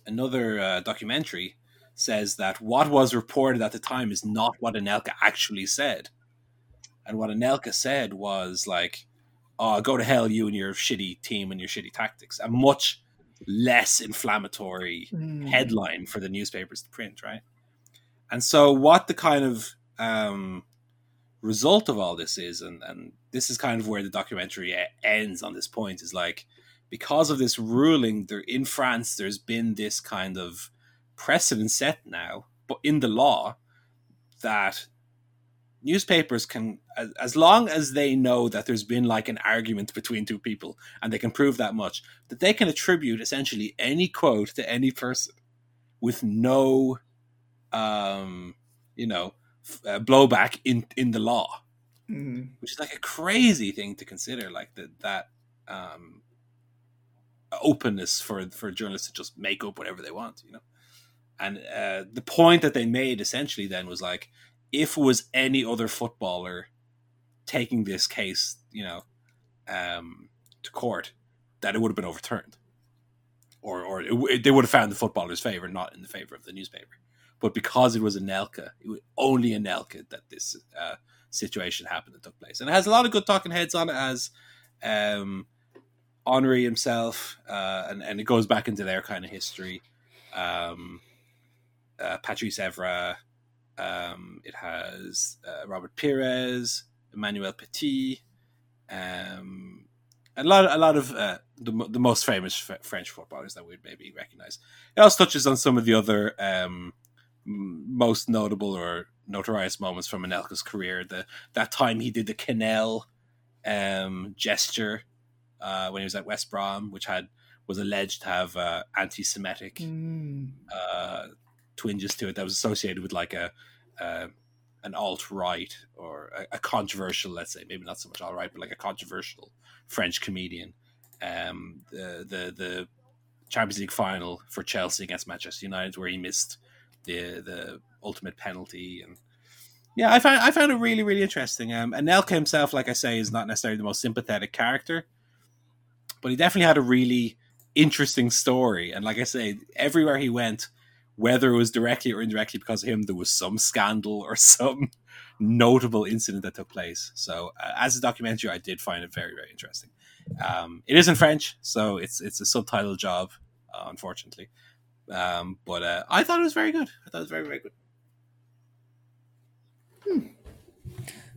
another uh, documentary says that what was reported at the time is not what Anelka actually said. And what Anelka said was like, oh, go to hell, you and your shitty team and your shitty tactics. A much less inflammatory Mm. headline for the newspapers to print, right? And so, what the kind of um, result of all this is, and, and this is kind of where the documentary ends on this point, is like because of this ruling, there in France, there's been this kind of precedent set now, but in the law, that newspapers can, as, long as they know that there's been like an argument between two people, and they can prove that much, that they can attribute essentially any quote to any person with no, um, you know, uh, blowback in in the law Mm. which is like a crazy thing to consider like that that um openness for for journalists to just make up whatever they want you know and uh the point that they made essentially then was like if it was any other footballer taking this case you know um to court that it would have been overturned or or it, they would have found the footballer's favor not in the favor of the newspaper but because it was Anelka, it was only Anelka that this uh, situation happened and took place. And it has a lot of good talking heads on it as um, Henry himself, uh, and, and it goes back into their kind of history. Um, uh, Patrice Evra, um, it has uh, Robert Pires, Emmanuel Petit, um, a lot, a lot of uh, the, the most famous f- French footballers that we'd maybe recognize. It also touches on some of the other um, most notable or notorious moments from Anelka's career. The that time he did the quenelle um, gesture uh, when he was at West Brom, which had was alleged to have uh, anti-Semitic Mm. Twinges to it that was associated with like a uh, an alt right or a, a controversial, let's say, maybe not so much alt right, but like a controversial French comedian. Um, the the the Champions League final for Chelsea against Manchester United, where he missed the the ultimate penalty, and yeah, I found I found it really really interesting. Um, and Nelka himself, like I say, is not necessarily the most sympathetic character, but he definitely had a really interesting story. And like I say, everywhere he went, whether it was directly or indirectly because of him, there was some scandal or some notable incident that took place. So, uh, as a documentary, I did find it very, very interesting. Um, it is in French, so it's it's a subtitle job, uh, unfortunately. Um, but uh, I thought it was very good. I thought it was very, very good.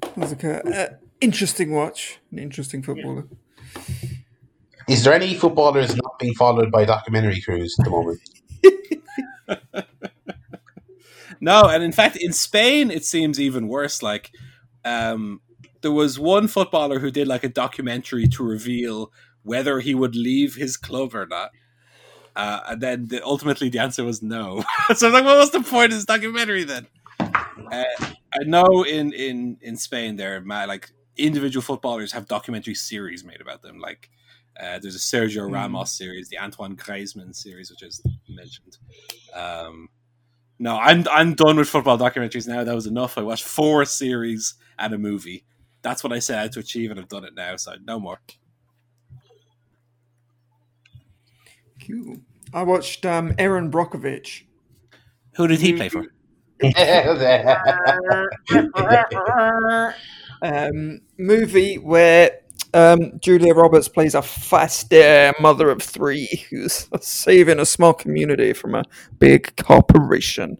It was like a, uh, interesting watch, an interesting footballer. Is there any footballers not being followed by documentary crews at the moment? No, and in fact, in Spain, it seems even worse. Like, um, there was one footballer who did like a documentary to reveal whether he would leave his club or not. Uh, and then the, ultimately, the answer was no. so I'm like, what was the point of this documentary then? Uh, I know in in in Spain, there ma- like individual footballers have documentary series made about them. Like, uh, there's a Sergio Mm. Ramos series, the Antoine Griezmann series, which is mentioned. Um, no, I'm I'm done with football documentaries now. That was enough. I watched four series and a movie. That's what I set out to achieve, and I've done it now. So no more. Cool. I watched um, Erin Brockovich. Who did he play for? um, movie where um, Julia Roberts plays a fast uh, mother of three who's saving a small community from a big corporation.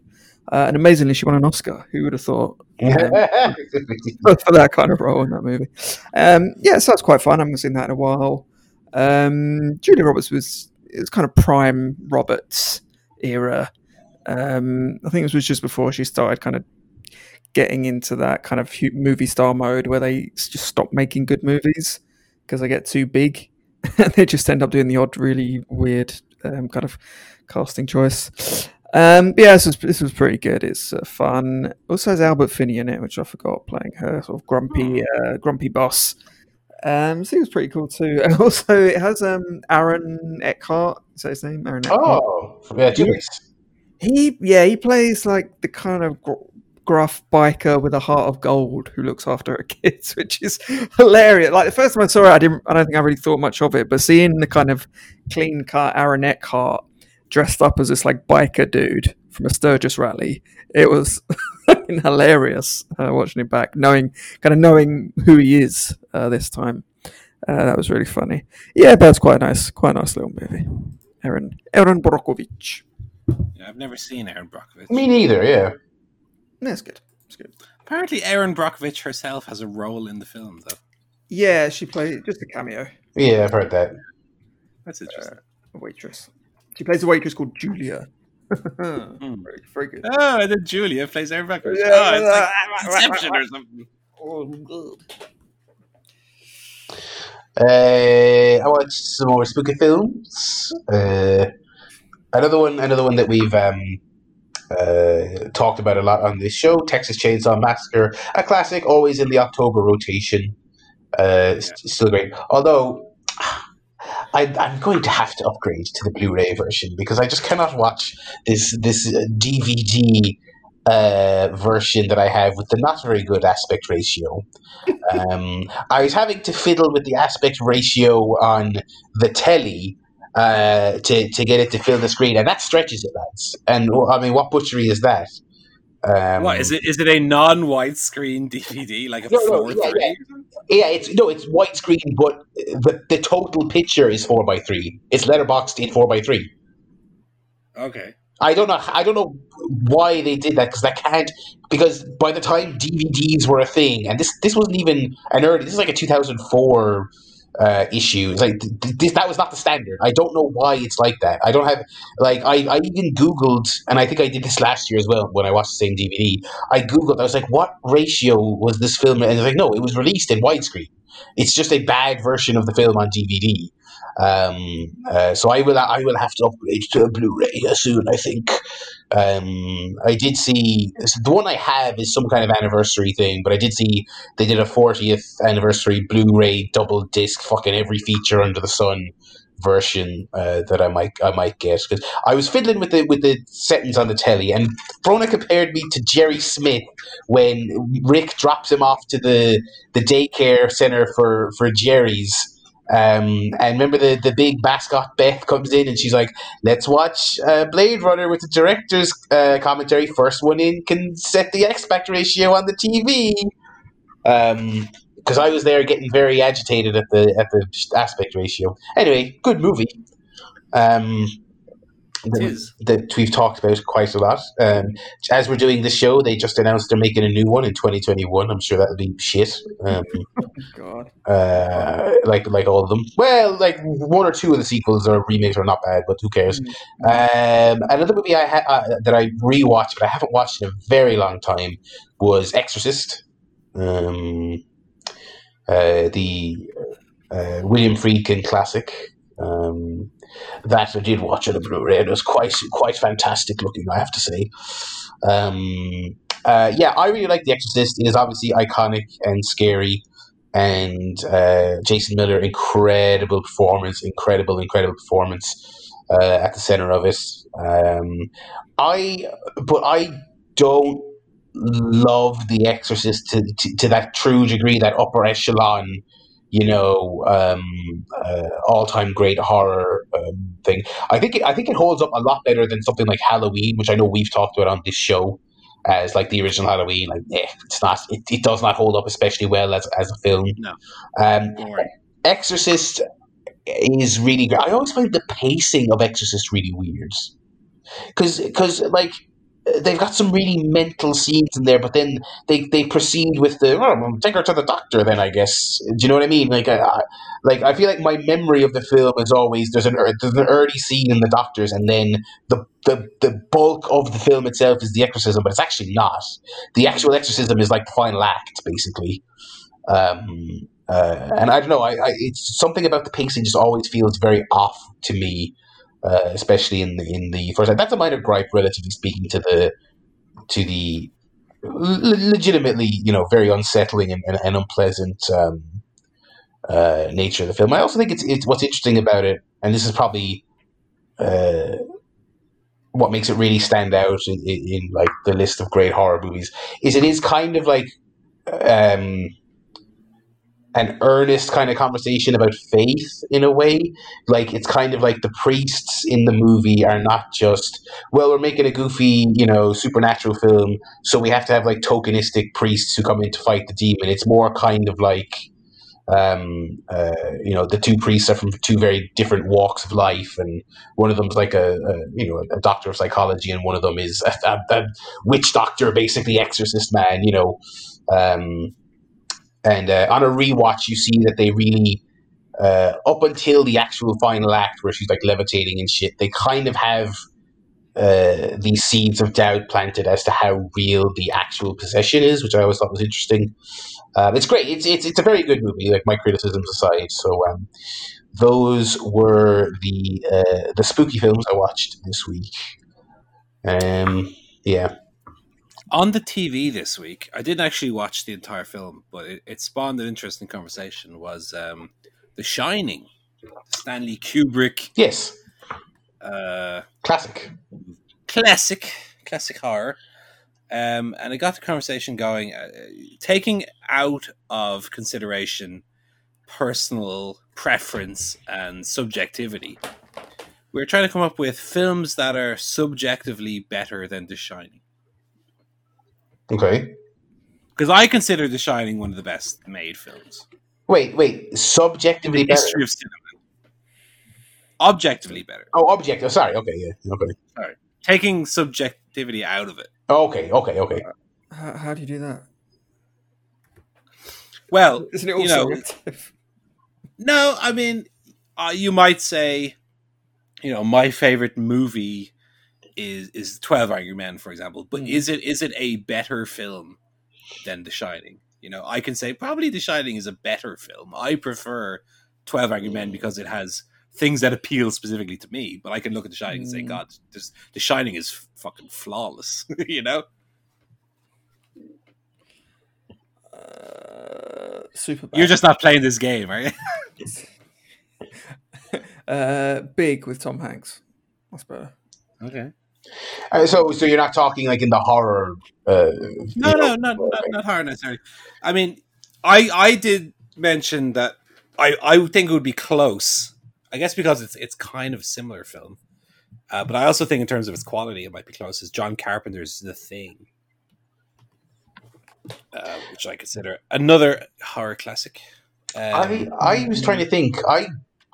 Uh, and amazingly, she won an Oscar. Who would have thought for, for that kind of role in that movie? Um, yeah, so that's quite fun. I haven't seen that in a while. Um, Julia Roberts was it was kind of prime Roberts era. Um, I think it was just before she started kind of getting into that kind of movie star mode where they just stop making good movies because they get too big and they just end up doing the odd, really weird um, kind of casting choice. Um, but yeah, this was, this was pretty good. It's uh, fun. Also has Albert Finney in it, which I forgot playing her sort of grumpy, uh, grumpy boss. Um, so was pretty cool too. And also it has um Aaron Eckhart. Is that his name? Aaron Eckhart. Oh, yeah. He yeah, he plays like the kind of gruff biker with a heart of gold who looks after her kids, which is hilarious. Like the first time I saw it, I didn't. I don't think I really thought much of it, but seeing the kind of clean cut Aaron Eckhart dressed up as this like biker dude from a Sturgis rally, it was hilarious uh, watching it back, knowing kind of knowing who he is uh, this time. Uh, that was really funny. Yeah, but it's quite a nice, quite a nice little movie. Erin Erin Brockovich. Yeah, I've never seen Erin Brockovich. Me neither. Yeah. That's good. That's good. Apparently, Erin Brockovich herself has a role in the film, though. Yeah, she played just a cameo, Yeah, I've heard that. That's interesting. a waitress. She plays a waitress called Julia. Hmm. very, very good. Oh, and then Julia plays Erin Brockovich. Yeah, oh, it's like yeah. Inception or something. Oh, good. Uh, I watched some more spooky films. Uh, another one, another one that we've um, uh, talked about a lot on this show: Texas Chainsaw Massacre, a classic, always in the October rotation. Uh, s- Still great, although. I, I'm going to have to upgrade to the Blu-ray version because I just cannot watch this this DVD uh, version that I have with the not very good aspect ratio. Um, I was having to fiddle with the aspect ratio on the telly uh, to, to get it to fill the screen, and that stretches it, lads. And I mean, what butchery is that? Um, What is it? Is it a non-widescreen DVD, like a No, no, four yeah, three? Yeah, it's no, it's widescreen, but the, the total picture is four by three. It's letterboxed in four by three. Okay. I don't know. I don't know why they did that because that can't. Because by the time DVDs were a thing, and this this wasn't even an early. This is like a two thousand four uh, issue. Like th- th- this, that was not the standard. I don't know why it's like that. I don't have like I, I even googled, and I think I did this last year as well when I watched the same DVD. I googled. I was like, what ratio was this film? And it's like, no, it was released in widescreen. It's just a bad version of the film on DVD. Um, uh, so I will I will have to upgrade to a Blu-ray soon. I think. Um, I did see the one I have is some kind of anniversary thing, but I did see they did a 40th anniversary Blu-ray double disc, fucking every feature under the sun version uh, that I might I might get because I was fiddling with the with the settings on the telly, and Brona compared me to Jerry Smith when Rick drops him off to the the daycare center for for Jerry's. Um, and remember the, the big mascot Beth comes in and she's like, "Let's watch uh, Blade Runner with the director's uh, commentary. First one in can set the aspect ratio on the TV." Um, because I was there getting very agitated at the at the aspect ratio. Anyway, good movie. Um, that- is. that we've talked about quite a lot. Um, as we're doing this show, they just announced they're making a new one in 2021. I'm sure that'll be shit. Um, God. uh, like like all of them. Well, like one or two of the sequels or remakes are not bad, but who cares? Um, another movie I ha- uh, that I rewatched, but I haven't watched in a very long time, was Exorcist. Um, uh, the uh, William Friedkin classic. Um, that I did watch on a Blu-ray. It was quite quite fantastic looking, I have to say. Um, uh, yeah, I really like The Exorcist. It is obviously iconic and scary, and uh, Jason Miller, incredible performance, incredible, incredible performance uh, at the center of it. Um, I, but I don't love The Exorcist to, to, to that true degree, that upper echelon, you know, um, uh, all-time great horror um, thing. I think it, I think it holds up a lot better than something like Halloween, which I know we've talked about on this show as like the original Halloween. Like, eh, it's not. It, it does not hold up especially well as as a film. No. Um, Exorcist is really great. I always find the pacing of Exorcist really weird. because Because, like, they've got some really mental scenes in there, but then they, they proceed with the, oh, take her to the doctor then, I guess. Do you know what I mean? Like, I, I, like, I feel like my memory of the film is always, there's an, ear- there's an early scene in the doctors, and then the, the, the bulk of the film itself is the exorcism, but it's actually not. The actual exorcism is like the final act, basically. Um, uh, and I don't know. I, I it's something about the pacing just always feels very off to me. Uh, especially in the in the first. That's a minor gripe, relatively speaking, to the to the le- legitimately, you know, very unsettling and, and, and unpleasant um, uh, nature of the film. I also think it's it's what's interesting about it, and this is probably uh, what makes it really stand out in, in, in like the list of great horror movies, is it is kind of like um, an earnest kind of conversation about faith in a way. Like it's kind of like the priests in the movie are not just well, we're making a goofy, you know, supernatural film, so we have to have like tokenistic priests who come in to fight the demon. It's more kind of like um, uh, you know, the two priests are from two very different walks of life, and one of them's like a, a you know a doctor of psychology, and one of them is a, a, a witch doctor, basically exorcist man. You know, um, and uh, on a rewatch, you see that they really, uh, up until the actual final act where she's like levitating and shit, they kind of have uh, these seeds of doubt planted as to how real the actual possession is, which I always thought was interesting. Um, it's great. It's, it's it's a very good movie. Like my criticisms aside, so um, those were the uh, the spooky films I watched this week. Um, yeah. On the TV this week, I didn't actually watch the entire film, but it, it spawned an interesting conversation. Was um, The Shining, Stanley Kubrick, Yes. uh, Classic. classic, classic horror. Um, and it got the conversation going, uh, taking out of consideration personal preference and subjectivity. We're trying to come up with films that are subjectively better than The Shining. Okay. Because I consider The Shining one of the best made films. Wait, wait. Subjectively in the history better. of cinema. Objectively better. Oh, objective. Sorry. Okay. Yeah. Okay. Taking subjectivity out of it. Okay. Okay. Okay. How, how do you do that? Well, Isn't it all you know, subjective? No, I mean, uh, you might say, you know, my favorite movie is is Twelve Angry Men, for example. But Mm. is it is it a better film than The Shining? You know, I can say probably The Shining is a better film. I prefer Twelve Angry Men because it has things that appeal specifically to me. But I can look at The Shining and say, Mm. God, this, The Shining is fucking flawless. you know, Uh, super bad. you're just not playing this game, are you? uh, big with Tom Hanks. That's better. Okay. Uh, so, so you're not talking like in the horror. Uh, No, no, know, not, not not hard necessarily. I mean, I I did mention that I I think it would be close. I guess because it's it's kind of a similar film, uh, but I also think in terms of its quality, it might be close. As John Carpenter's The Thing, uh, which I consider another horror classic. I Um, I was trying to think. I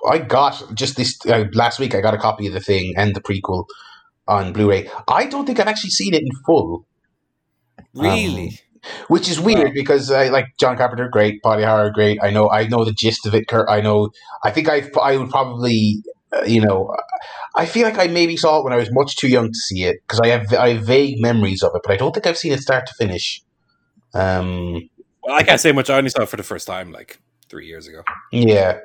I got just this uh, last week. I got a copy of the thing and the prequel on Blu-ray. I don't think I've actually seen it in full, really, which is weird because I like John Carpenter, great body horror, great. I know I know the gist of it. Kurt. I know. I think I I would probably. Uh, you know, I feel like I maybe saw it when I was much too young to see it because I have I have vague memories of it, but I don't think I've seen it start to finish. Um, well, I can't say much. I only saw it for the first time like three years ago. Yeah.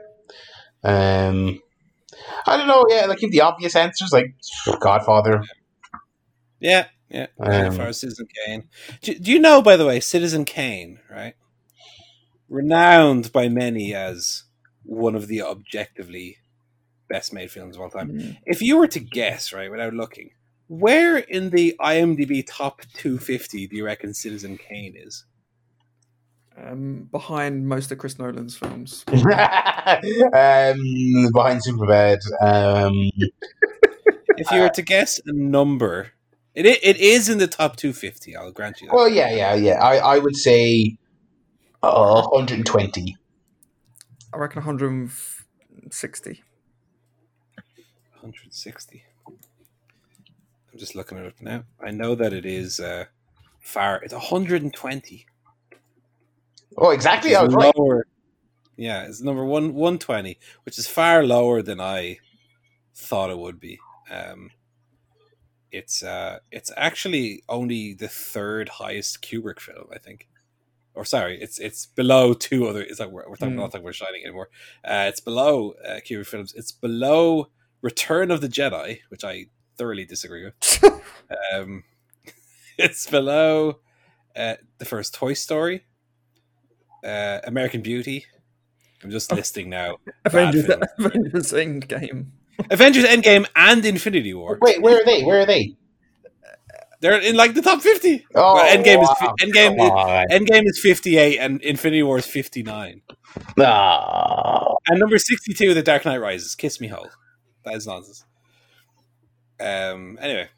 Um, I don't know. Yeah, like give the obvious answers, like Godfather. Yeah, yeah. Um, for Citizen Kane. Do, do you know, by the way, Citizen Kane, right? Renowned by many as one of the objectively best made films of all time. Mm. If you were to guess, right, without looking, where in the IMDb top 250 do you reckon Citizen Kane is? Um, behind most of Chris Nolan's films. um, behind Superbad. Um, If you were to guess a number, it, it is in the top 250, I'll grant you that. well, yeah, yeah, yeah. I, I would say uh, 120. I reckon 160. 160. I'm just looking it up now. I know that it is uh, far. It's 120. Oh, exactly. I was right. Yeah, it's number one 120, which is far lower than I thought it would be. Um, it's uh, it's actually only the third highest Kubrick film, I think. Or sorry, it's it's below two other. It's like we're, we're talking, Hmm. not talking about Shining anymore. Uh, it's below uh, Kubrick films. It's below Return of the Jedi, which I thoroughly disagree with. um, it's below uh, the first Toy Story, uh, American Beauty. I'm just listing now. Avengers, films. Avengers Endgame. Avengers Endgame and Infinity War. Wait, where are they? Where are they? They're in like the top 50. Oh, Well, Endgame is fi- wow. Endgame Come is- Endgame is 58 and Infinity War is 59. Ah. And number 62, The Dark Knight Rises. Kiss me whole. That is nonsense. Um. Anyway,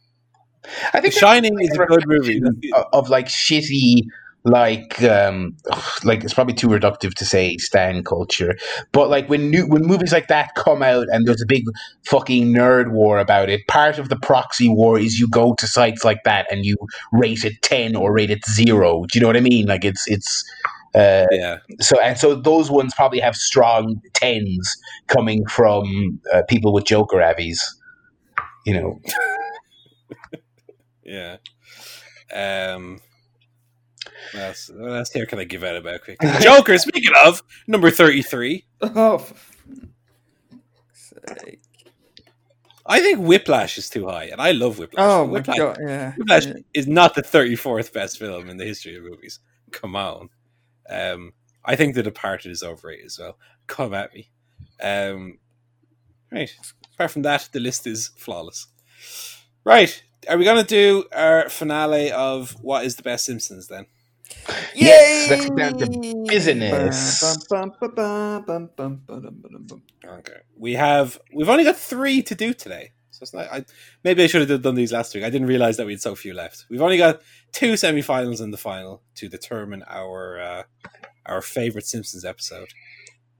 I The think Shining is a good movie. of, of like shitty like um like it's probably too reductive to say stan culture but like when new when movies like that come out and there's a big fucking nerd war about it part of the proxy war is you go to sites like that and you rate it 10 or rate it 0 do you know what i mean like it's it's uh Yeah. so and so those ones probably have strong tens coming from uh, people with joker avies you know Yeah. Um. What else, here can I give out about quickly? Joker, speaking of, number 33. Oh, sake. I think Whiplash is too high, and I love Whiplash. Oh Whiplash, god, yeah. Whiplash yeah. is not the 34th best film in the history of movies. Come on. Um, I think The Departed is overrated as well. Come at me. Um, right. Apart from that, the list is flawless. Right. Are we going to do our finale of what is the best Simpsons then? Yay! Yes, let's get to business. Okay, we have we've only got three to do today. So it's not, I, maybe I should have done these last week. I didn't realize that we had so few left. We've only got two semifinals in the final to determine our uh, our favorite Simpsons episode.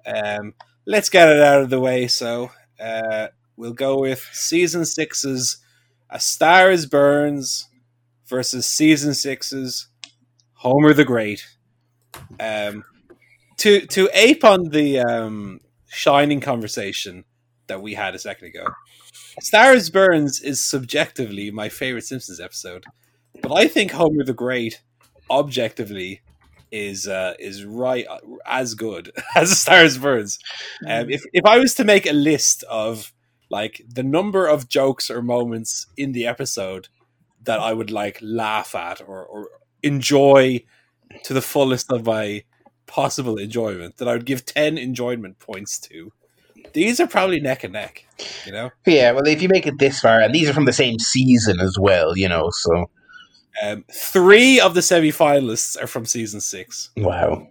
Um, let's get it out of the way. So uh, we'll go with season six's "A Star Is Burns" versus season six's Homer the Great. Um to to ape on the um shining conversation that we had a second ago. Stars Burns is subjectively my favorite Simpsons episode, but I think Homer the Great objectively is uh, is right uh, as good as Stars Burns. Um, if if I was to make a list of like the number of jokes or moments in the episode that I would like laugh at or, or enjoy to the fullest of my possible enjoyment, that I would give ten enjoyment points to. These are probably neck and neck, you know. Yeah, well, if you make it this far, and these are from the same season as well, you know, so Um, three of the semi-finalists are from season six. wow.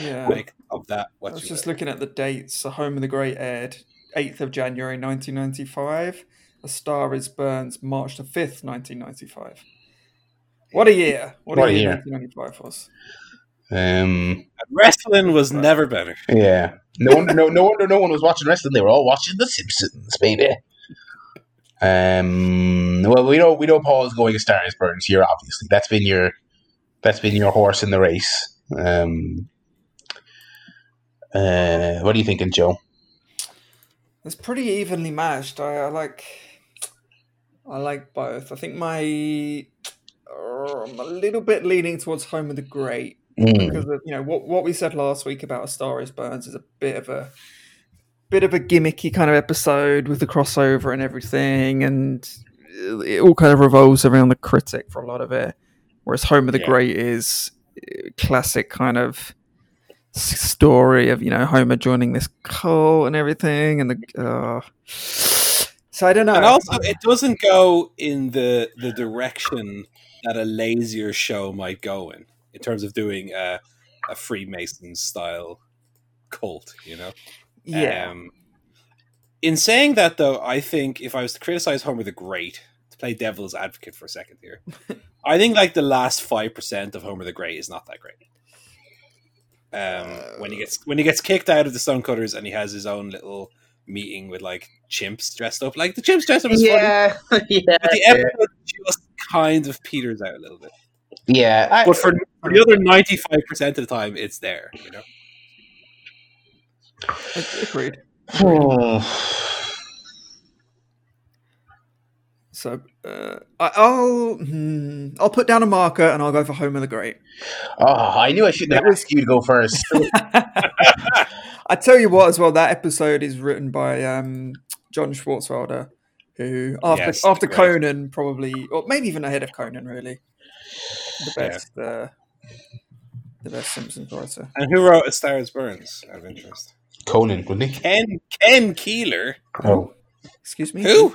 Yeah. Make of that I was just will. looking at the dates. So Homer the Great aired 8th of January 1995. A Star is Burns, March the 5th, 1995. What a year. What, What a a year, year. 1995 was. Um, Wrestling was never better. yeah. No wonder, no, no wonder no one was watching wrestling. They were all watching The Simpsons, baby. Um, well, we know we know Paul is going as Stars Burns here. Obviously, that's been your that's been your horse in the race. Um, uh, what are you thinking, Joe? It's pretty evenly matched. I, I like, I like both. I think my, I'm a little bit leaning towards Homer the Great Mm. because of, you know what what we said last week about A Star Is Burns is a bit of a, bit of a gimmicky kind of episode with the crossover and everything, and it all kind of revolves around the critic for a lot of it. Whereas Homer the Yeah. Great is classic kind of story of you know Homer joining this cult and everything, and the uh, so I don't know. And also, it doesn't go in the the direction that a lazier show might go in, in terms of doing a, a Freemason style cult. You know. yeah, Um, in saying that, though, I think if I was to criticize Homer the Great, to play devil's advocate for a second here, I think like the last five percent of Homer the Great is not that great. Um, when he gets when he gets kicked out of the Stonecutters and he has his own little meeting with like chimps dressed up, like the chimps dressed up is funny, Yeah, yeah, but the episode just kind of peters out a little bit. yeah. I- But for, for the other ninety five percent of the time, it's there. You know. agreed. oh, So uh, I, I'll hmm, I'll put down a marker and I'll go for Homer the Great. Oh, I knew I shouldn't have asked you to go first. I tell you what, as well, that episode is written by um, John Swartzwelder, who after Yes, after great. Conan probably, or maybe even ahead of Conan, really, the Yeah. best, uh, the best Simpsons writer. And who wrote A Star Is Burns? Out of interest. Conan, wouldn't he? Ken Ken Keeler. Oh. Excuse me. Who?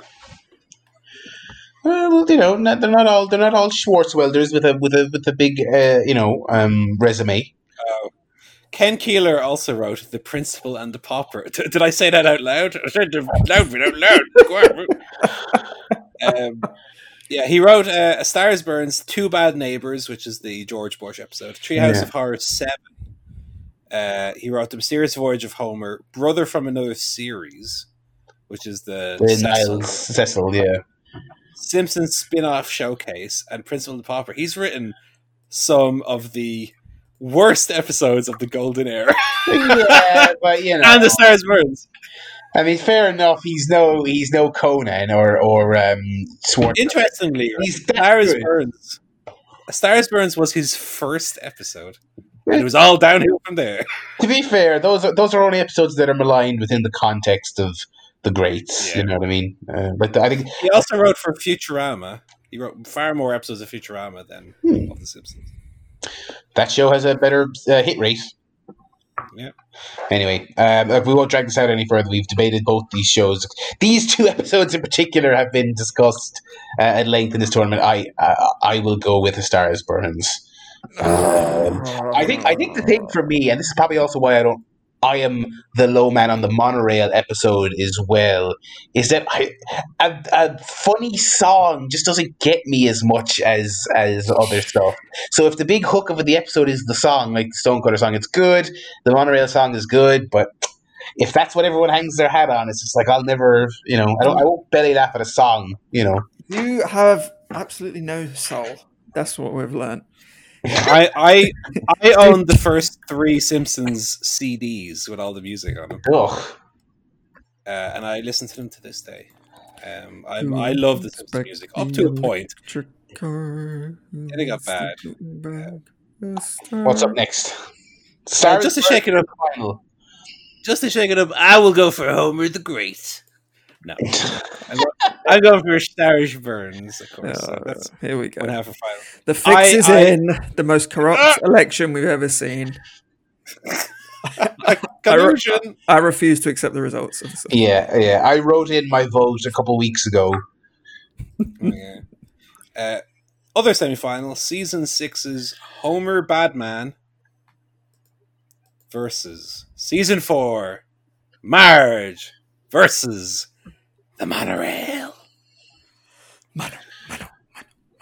Well, you know, not, they're not all they're not all Swartzwelders with a with a with a big uh, you know um, resume. Ken Keeler also wrote The Principal and the Pauper. D- did I say that out loud? I said it loud, out loud. Um, yeah, he wrote uh, A Star Is Burns, Two Bad Neighbors, which is the George Bush episode, Treehouse Yeah. of Horror 7. Uh, he wrote The Mysterious Voyage of Homer, Brother from Another Series, which is the, The Cecil Niles Cecil, yeah. Simpsons spin-off showcase and Principal and the Pauper. He's written some of the worst episodes of the Golden Era yeah, but you know, and the Stars Burns. I mean, fair enough. He's no he's no Conan or or um, Schwartz. Interestingly, He's Stars good. Burns. Stars Burns was his first episode, and it was all downhill from there. To be fair, those are those are only episodes that are maligned within the context of the greats. Yeah. You know what I mean? Uh, but I think He also wrote for Futurama. He wrote far more episodes of Futurama than Hmm. of The Simpsons. That show has a better uh, hit rate. Yeah. Anyway, um, we won't drag this out any further. We've debated both these shows. These two episodes in particular have been discussed uh, at length in this tournament. I uh, I will go with the stars burns. Um, I think I think the thing for me, and this is probably also why I don't. I am the low man on the monorail episode as well. Is that I, a, a funny song just doesn't get me as much as as other stuff. So if the big hook of the episode is the song, like the Stonecutter song, it's good. The monorail song is good, but if that's what everyone hangs their hat on, it's just like I'll never, you know, I don't, I won't belly laugh at a song, you know. You have absolutely no soul. That's what we've learned. I I I own the first three Simpsons CDs with all the music on them, Ugh. uh, and I listen to them to this day. Um, I I love the Simpsons music up to a point. Then it got bad. What's up next? Uh, just to shake it up, final. just to shake it up, I will go for Homer the Great. No, I'm, go- I'm going for Starish Burns, of course. so that's here we go. one a final. The fix I- is I- in. The most corrupt election we've ever seen. Collusion. I refuse to accept the results of. Yeah, yeah. I wrote in my vote a couple weeks ago. yeah. Uh, other semi-final, season six's Homer Badman versus season four, Marge versus the monorail. Mono- mono-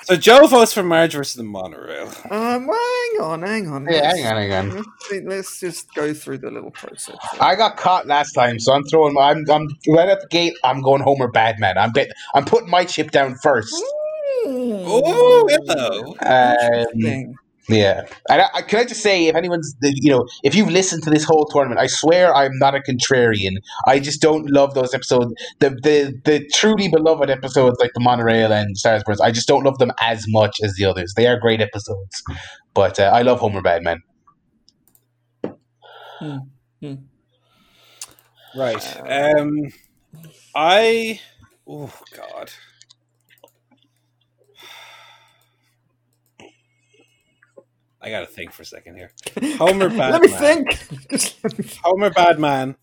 So Joe votes for Marge versus the monorail. Um, well, hang on, hang on. Yeah, hang on, hang on. Let's, see- let's just go through the little process. I got caught last time, so I'm throwing. My, I'm, I'm right at the gate. I'm going Homer Badman. I'm get, I'm putting my chip down first. Oh, hello. Um, Interesting. Yeah, and I, I, can I just say, if anyone's, you know, if you've listened to this whole tournament, I swear I'm not a contrarian. I just don't love those episodes. The the the truly beloved episodes like the monorail and Stars Burns. I just don't love them as much as the others. They are great episodes, but uh, I love Homer Badman. Right. Um, I. Oh God. I gotta think for a second here. Homer Badman. Let me think. Just let me think. Homer Badman.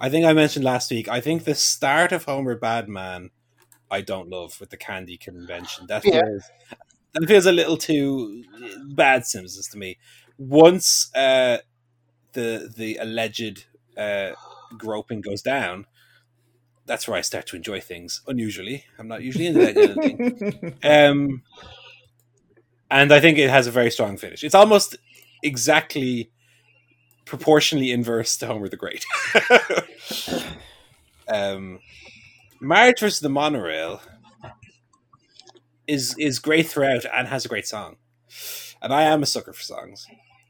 I think I mentioned last week. I think the start of Homer Badman, I don't love with the candy convention. That Yeah. feels that feels a little too bad Simpsons to me. Once uh, the the alleged uh, groping goes down, that's where I start to enjoy things. Unusually, I'm not usually into that kind of thing. Um, and I think it has a very strong finish. It's almost exactly proportionally inverse to Homer the Great. um, Marge versus the Monorail is is great throughout and has a great song. And I am a sucker for songs.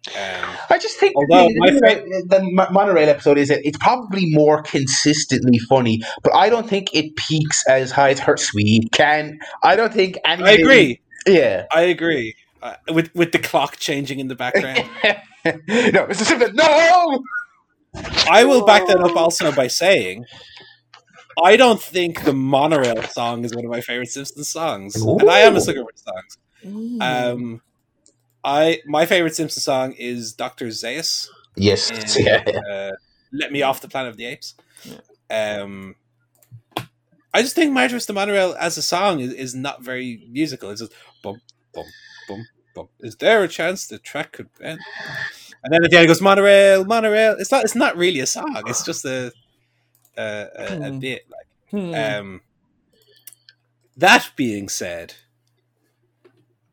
Um, I just think Although the, my the, fa- the monorail episode is it's probably more consistently funny, but I don't think it peaks as high as her sweet can. I don't think any. I agree. Yeah. I agree. Uh, with with the clock changing in the background. no, Mr. Simpson, no. I will back that up also by saying I don't think the monorail song is one of my favorite Simpsons songs, and I am a Ooh. sucker for songs. Um, I my favorite Simpsons song is Doctor Zaius. Yes, in, yeah. uh, Let Me Off the Planet of the Apes. Yeah. Um, I just think Marjorie the Monorail as a song is, is not very musical. It's just bum bum bum bum. Is there a chance the track could bend? And then at the end it goes monorail, monorail. It's not. It's not really a song. It's just a a, a, a Hmm. bit. Like Hmm. um, that being said,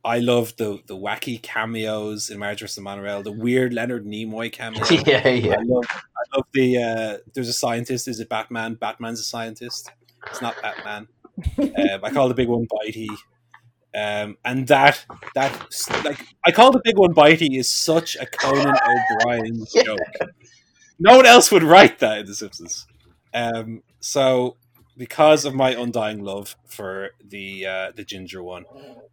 I love the the wacky cameos in *Marriage the Monorail, the weird Leonard Nimoy cameo. yeah, yeah. I love, I love the. Uh, there's a scientist. Is it Batman? Batman's a scientist. It's not Batman. um, I call the big one Bitey. Um, and that that like I call the big one Bitey is such a Conan O'Brien Yeah. joke. No one else would write that in The Simpsons. Um, so because of my undying love for the uh, the ginger one,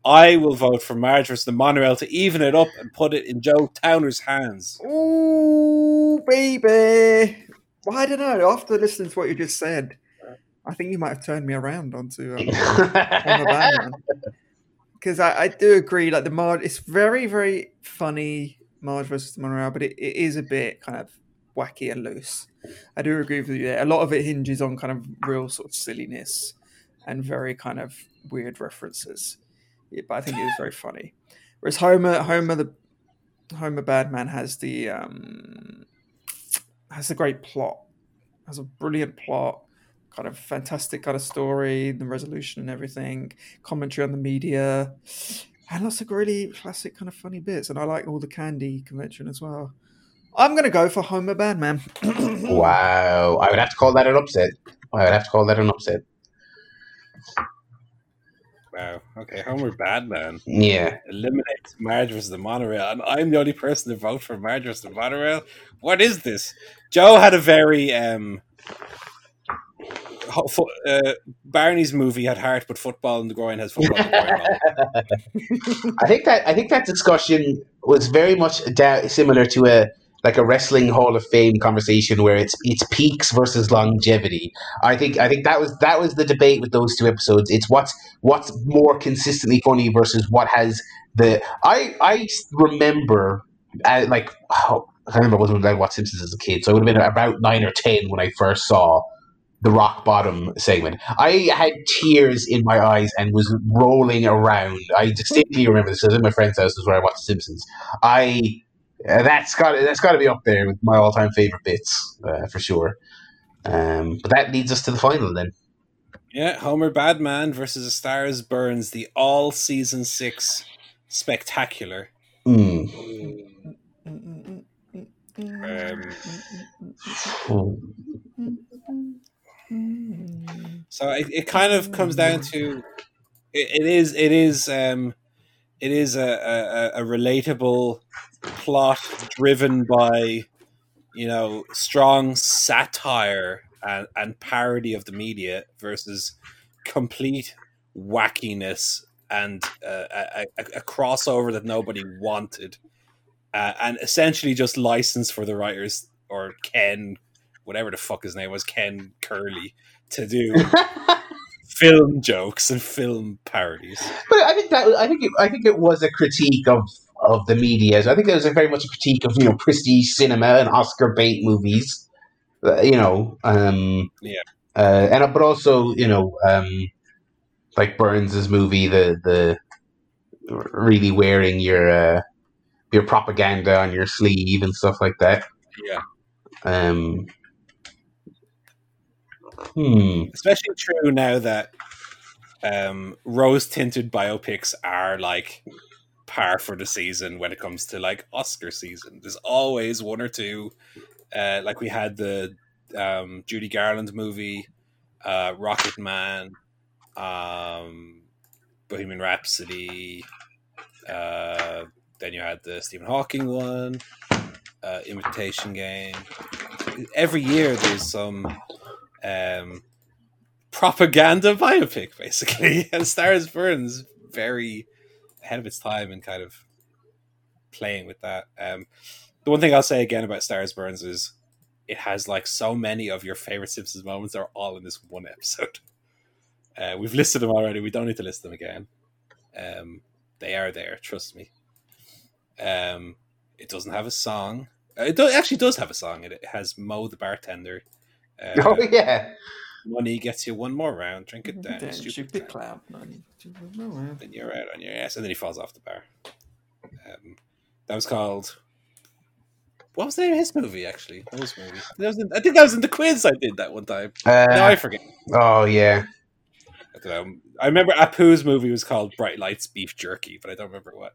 I will vote for Marge versus the monorail to even it up and put it in Joe Towner's hands. Ooh, baby. Well, I don't know. After listening to what you just said, I think you might have turned me around onto um, on the Batman. Because I, I do agree, like the Marge, it's very, very funny, Marge versus the Monorail, but it, it is a bit kind of wacky and loose. I do agree with you there. A lot of it hinges on kind of real sort of silliness and very kind of weird references. Yeah, but I think it was very funny. Whereas Homer, Homer the Homer Badman has the um has a great plot, has a brilliant plot, kind of fantastic kind of story, the resolution and everything, commentary on the media, and lots of really classic kind of funny bits. And I like all the candy convention as well. I'm gonna go for Homer Badman. wow, I would have to call that an upset. I would have to call that an upset. Wow. Okay, Homer Badman Yeah. eliminates Marge versus the monorail, and I'm the only person to vote for Marge versus the monorail. What is this? Joe had a very um. Ho- fo- Uh, Barney's movie had heart, but football in the groin has football in the groin. I think that I think that discussion was very much da- similar to a like a wrestling Hall of Fame conversation where it's it's peaks versus longevity. I think I think that was that was the debate with those two episodes. It's what's what's more consistently funny versus what has the I I remember uh, like oh, I can't remember when I watched Simpsons as a kid, so it would have been about nine or ten when I first saw the rock bottom segment. I had tears in my eyes and was rolling around. I distinctly remember this. I was in my friend's house, this is where I watched Simpsons. I uh, that's got that's got to be up there with my all time favorite bits uh, for sure. Um, but that leads us to the final then. Yeah, Homer Badman versus A Stars Burns, the all season six spectacular. Mm. So it, it kind of comes down to it, it is it is um it is a, a, a relatable plot driven by you know strong satire and, and parody of the media versus complete wackiness and uh, a, a, a crossover that nobody wanted uh, and essentially just license for the writers or Ken whatever the fuck his name was Ken Curley to do film jokes and film parodies. But I think that I think it, I think it was a critique of of the media. I think it was a very much a critique of you know prestige cinema and Oscar bait movies. Uh, you know, um, Yeah. uh, and but also you know um, like Burns's movie, the the really wearing your uh, your propaganda on your sleeve and stuff like that. Yeah. Um, hmm. Especially true now that um, rose tinted biopics are like par for the season when it comes to like Oscar season. There's always one or two. Uh, like we had the um, Judy Garland movie, uh, Rocket Man, um, Bohemian Rhapsody. Uh, then you had the Stephen Hawking one, uh, Imitation Game. Every year there's some um, propaganda biopic, basically. And Stars Burns very ahead of its time and kind of playing with that. Um, the one thing I'll say again about Stars Burns is it has like so many of your favorite Simpsons moments are all in this one episode. Uh, we've listed them already. We don't need to list them again. Um, they are there. Trust me. Um, it doesn't have a song. Uh, It do- actually does have a song. It, it has Moe the bartender. Uh, oh yeah. Money gets you one more round. Drink it down, Damn, stupid, stupid clown. clown. No, no, Then you're out on your ass, and then he falls off the bar. Um, that was called. What was the name of his movie? Actually, what was movie? That was in, I think that was in the quiz I did that one time. Uh, no, I forget. oh yeah. I, don't know. I remember Apu's movie was called Bright Lights Beef Jerky, but I don't remember what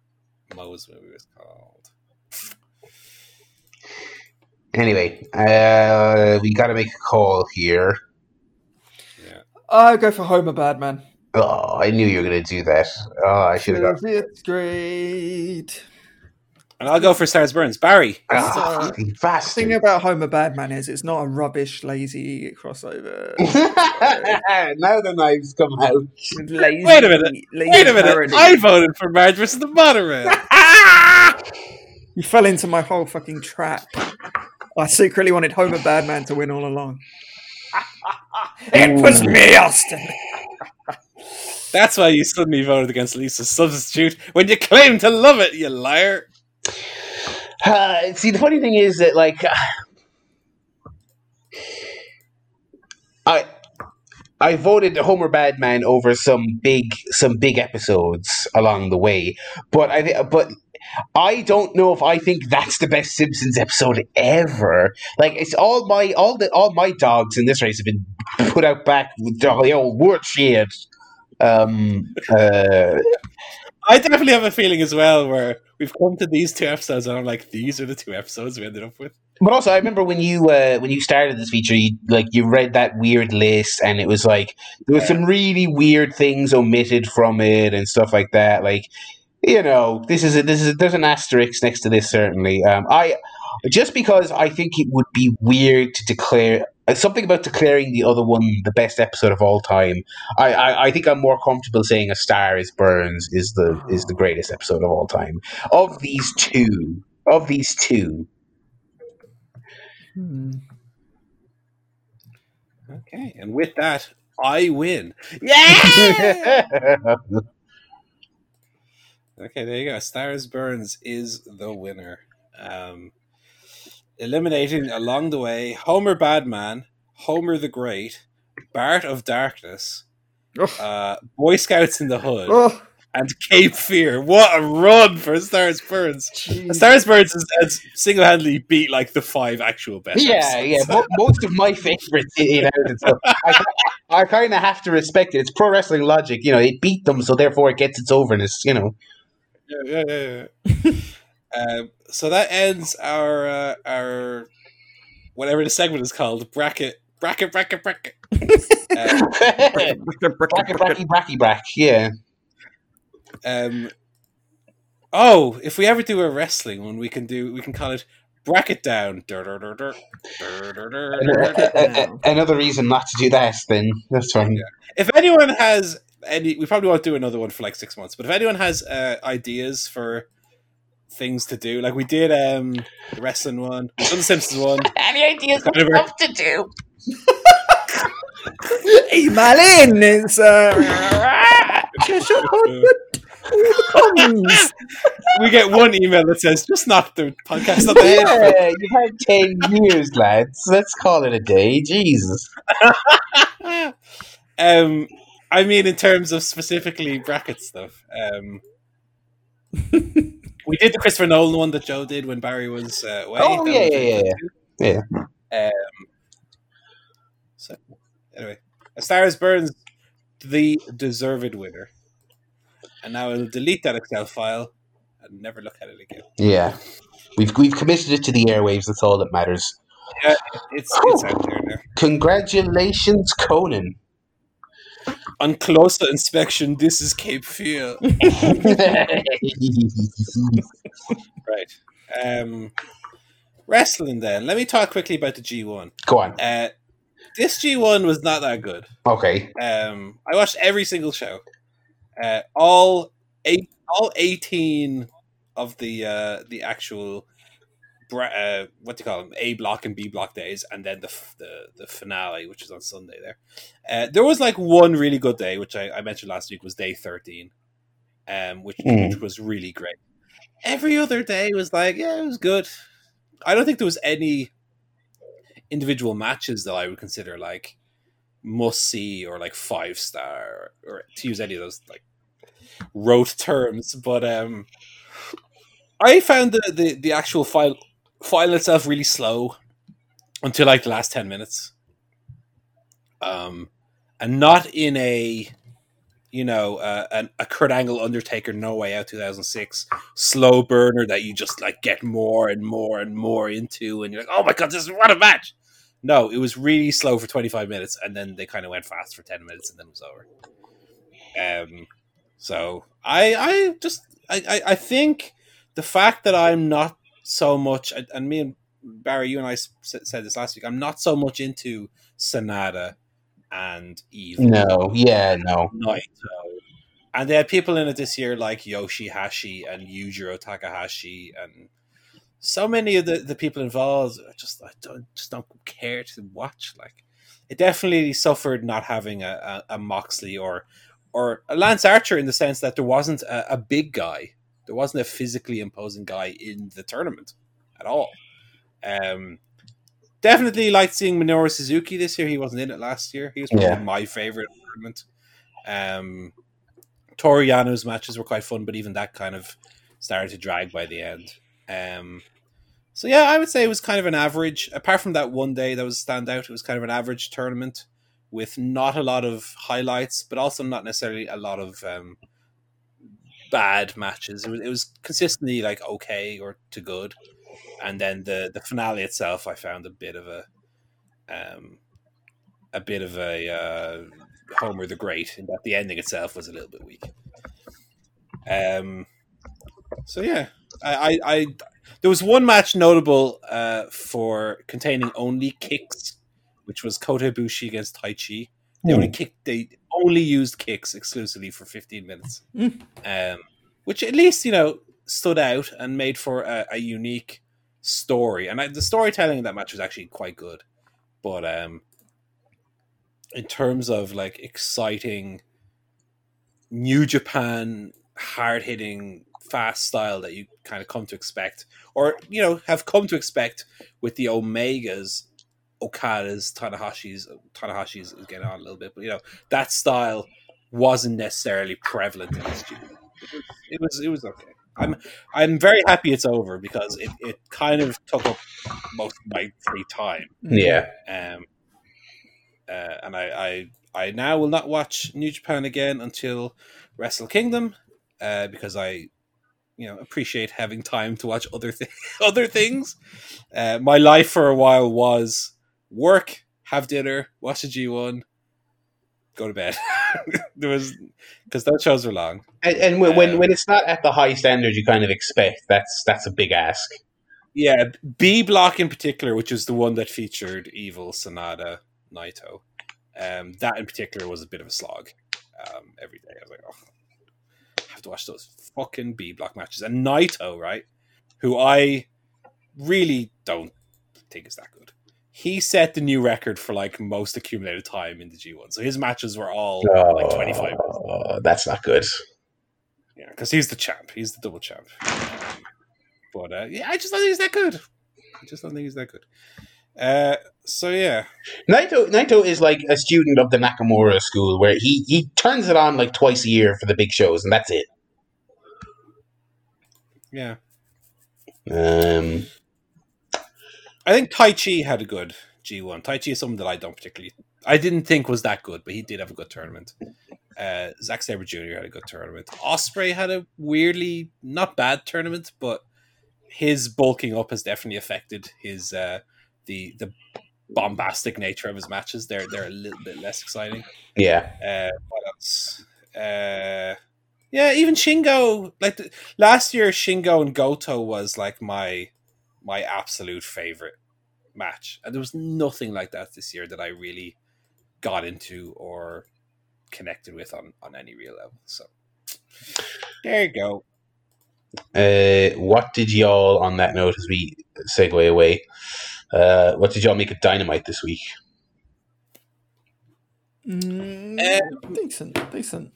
Moe's movie was called. Anyway, uh, we got to make a call here. Yeah. I go for Homer Badman. Oh, I knew you were going to do that. Oh, I should have got. It's great. And I'll go for Stars Burns. Barry. Ah, So- fucking The thing about Homer Badman is it's not a rubbish, lazy crossover. now the knives come out. lazy, Wait a minute. Wait a minute. parody. I voted for Marge versus the Monorail. You fell into my whole fucking trap. I secretly wanted Homer Badman to win all along. it was me, Austin. That's why you suddenly voted against Lisa's substitute when you claim to love it, you liar. Uh, see, the funny thing is that, like, I I voted Homer Badman over some big some big episodes along the way, but I thi- but I don't know if I think that's the best Simpsons episode ever. Like, it's all my all the all my dogs in this race have been put out back with the old word shit. Um, uh, I definitely have a feeling as well where we've come to these two episodes and I'm like, these are the two episodes we ended up with. But also, I remember when you uh, when you started this feature, you like you read that weird list, and it was like there was some really weird things omitted from it and stuff like that. Like, you know, this is a, this is a, there's an asterisk next to this certainly. Um, I just because I think it would be weird to declare uh, something about declaring the other one the best episode of all time. I, I, I think I'm more comfortable saying A Star Is Burns is the is the greatest episode of all time of these two. Of these two, Hmm. Okay, and with that, I win. Yeah! okay, there you go. Stars Burns is the winner. Um, eliminating along the way Homer Badman, Homer the Great, Bart of Darkness, Oh, uh, Boy Scouts in the Hood, oh, and Cape Fear. What a run for Stars Burns! jeez. Stars Burns has, has single-handedly beat like the five actual best. Yeah, episodes. yeah. Most of my favorites in out and stuff. I, I kind of have to respect it. It's pro wrestling logic. You know, it beat them, so therefore it gets its overness. You know. Yeah, yeah, yeah. yeah. um, so that ends our uh, our whatever the segment is called bracket bracket bracket bracket. Uh, bracky, bracky, bracky, brack. Yeah. um, oh, if we ever do a wrestling one, we can do we can call it bracket down. Dur, dur, dur, Another reason not to do that, then that's fine. If anyone has any, we probably won't do another one for like six months. But if anyone has uh, ideas for things to do, like we did um the wrestling one, we've done the Simpsons one. Any ideas Kind of a- what to do? Email in. It's uh, shut up, all the cons. we get one email that says just knock the podcast on the head. Yeah, you've had ten years, lads. Let's call it a day. Jesus. um, I mean, in terms of specifically bracket stuff, um, we did the Christopher Nolan one that Joe did when Barry was uh, away. Oh, yeah, yeah, really yeah, good. Um, so anyway, A Star Is Burns, the deserved winner, and now I'll delete that Excel file and never look at it again. Yeah. We've we've committed it to the airwaves. That's all that matters. Yeah, it's it's out there now. Congratulations, Conan. On closer inspection, this is Cape Fear. Right. Um, wrestling then. Let me talk quickly about the G1. Go on. Uh, this G1 was not that good. Okay. Um, I watched every single show. Uh, all eight, all eighteen of the uh, the actual uh, what do you call them? A block and B block days, and then the f- the the finale, which is on Sunday. There, uh, there was like one really good day, which I, I mentioned last week was day thirteen, um, which Mm. which was really great. Every other day was like, yeah, it was good. I don't think there was any individual matches that I would consider like must see or like five star or, or to use any of those like rote terms, but um. I found the, the, the actual file file itself really slow until like the last 10 minutes. Um and not in a you know uh, an, a Kurt Angle Undertaker No Way Out 2006 slow burner that you just like get more and more and more into and you're like oh my god this is what a match! No it was really slow for 25 minutes and then they kind of went fast for 10 minutes and then it was over. Um so I I just I I, I think the fact that I'm not so much and- me and Barry, you and I said this last week. I'm not so much into Sanada and Evil. No, yeah, no. Naito. And they had people in it this year like Yoshihashi and Yujiro Takahashi and so many of the, the people involved I just I don't just don't care to watch. Like it definitely suffered not having a, a, a Moxley or or a Lance Archer in the sense that there wasn't a, a big guy. There wasn't a physically imposing guy in the tournament at all. Um, definitely liked seeing Minoru Suzuki this year. He wasn't in it last year. He was probably Yeah. my favorite tournament. Um, Toru Yano's matches were quite fun, but even that kind of started to drag by the end. Um, so yeah, I would say it was kind of an average. Apart from that one day that was stand out, it was kind of an average tournament with not a lot of highlights, but also not necessarily a lot of um, bad matches. It was, it was consistently like okay or to good, and then the the finale itself, I found a bit of a um, a bit of a uh, Homer the Great, in that the ending itself was a little bit weak. Um, so yeah, I, I, I there was one match notable uh, for containing only kicks, which was Kota Ibushi against Taichi. They only kicked. They only used kicks exclusively for 15 minutes, Mm. um, which at least you know stood out and made for a, a unique story. And I, the storytelling in that match was actually quite good, but um, in terms of like exciting New Japan hard hitting fast style that you kind of come to expect, or you know have come to expect with the Omegas, Okadas, Tanahashi's. Tanahashi's is getting on a little bit, but you know that style wasn't necessarily prevalent in this. It was it was okay. I'm I'm very happy it's over because it, it kind of took up most of my free time. Yeah. Um, uh, and I, I I now will not watch New Japan again until Wrestle Kingdom, uh, because I, you know, appreciate having time to watch other th- other things. Uh, my life for a while was work, have dinner, watch the G one, go to bed. there was because those shows were long. And, and when, when Um, when it's not at the high standard you kind of expect, that's that's a big ask. Yeah, B block in particular, which is the one that featured Evil, Sanada, Naito. Um, that in particular was a bit of a slog. Um, every day I was like, oh, I have to watch those fucking B block matches. And Naito, right, who I really don't think is that good. He set the new record for like most accumulated time in the G1. So his matches were all like 25. Oh, that's not good. Yeah, because he's the champ. He's the double champ. Um, but uh, yeah, I just don't think he's that good. I just don't think he's that good. Uh, so yeah, Naito Naito is like a student of the Nakamura school where he, he turns it on like twice a year for the big shows and that's it. yeah. Um, I think Taichi had a good G1. Taichi is something that I don't particularly, I didn't think was that good, but he did have a good tournament. Uh, Zack Sabre Jr. had a good tournament. Ospreay had a weirdly not bad tournament, but his bulking up has definitely affected his uh, the the bombastic nature of his matches. They're they're a little bit less exciting. yeah. Uh, what else? Uh, yeah, even Shingo. Like the, last year, Shingo and Goto was like my my absolute favorite match, and there was nothing like that this year that I really got into or connected with on on any real level. So there you go. uh, what did y'all on that note as we segue away? Uh, what did y'all make of Dynamite this week? Mm, Um, decent, decent.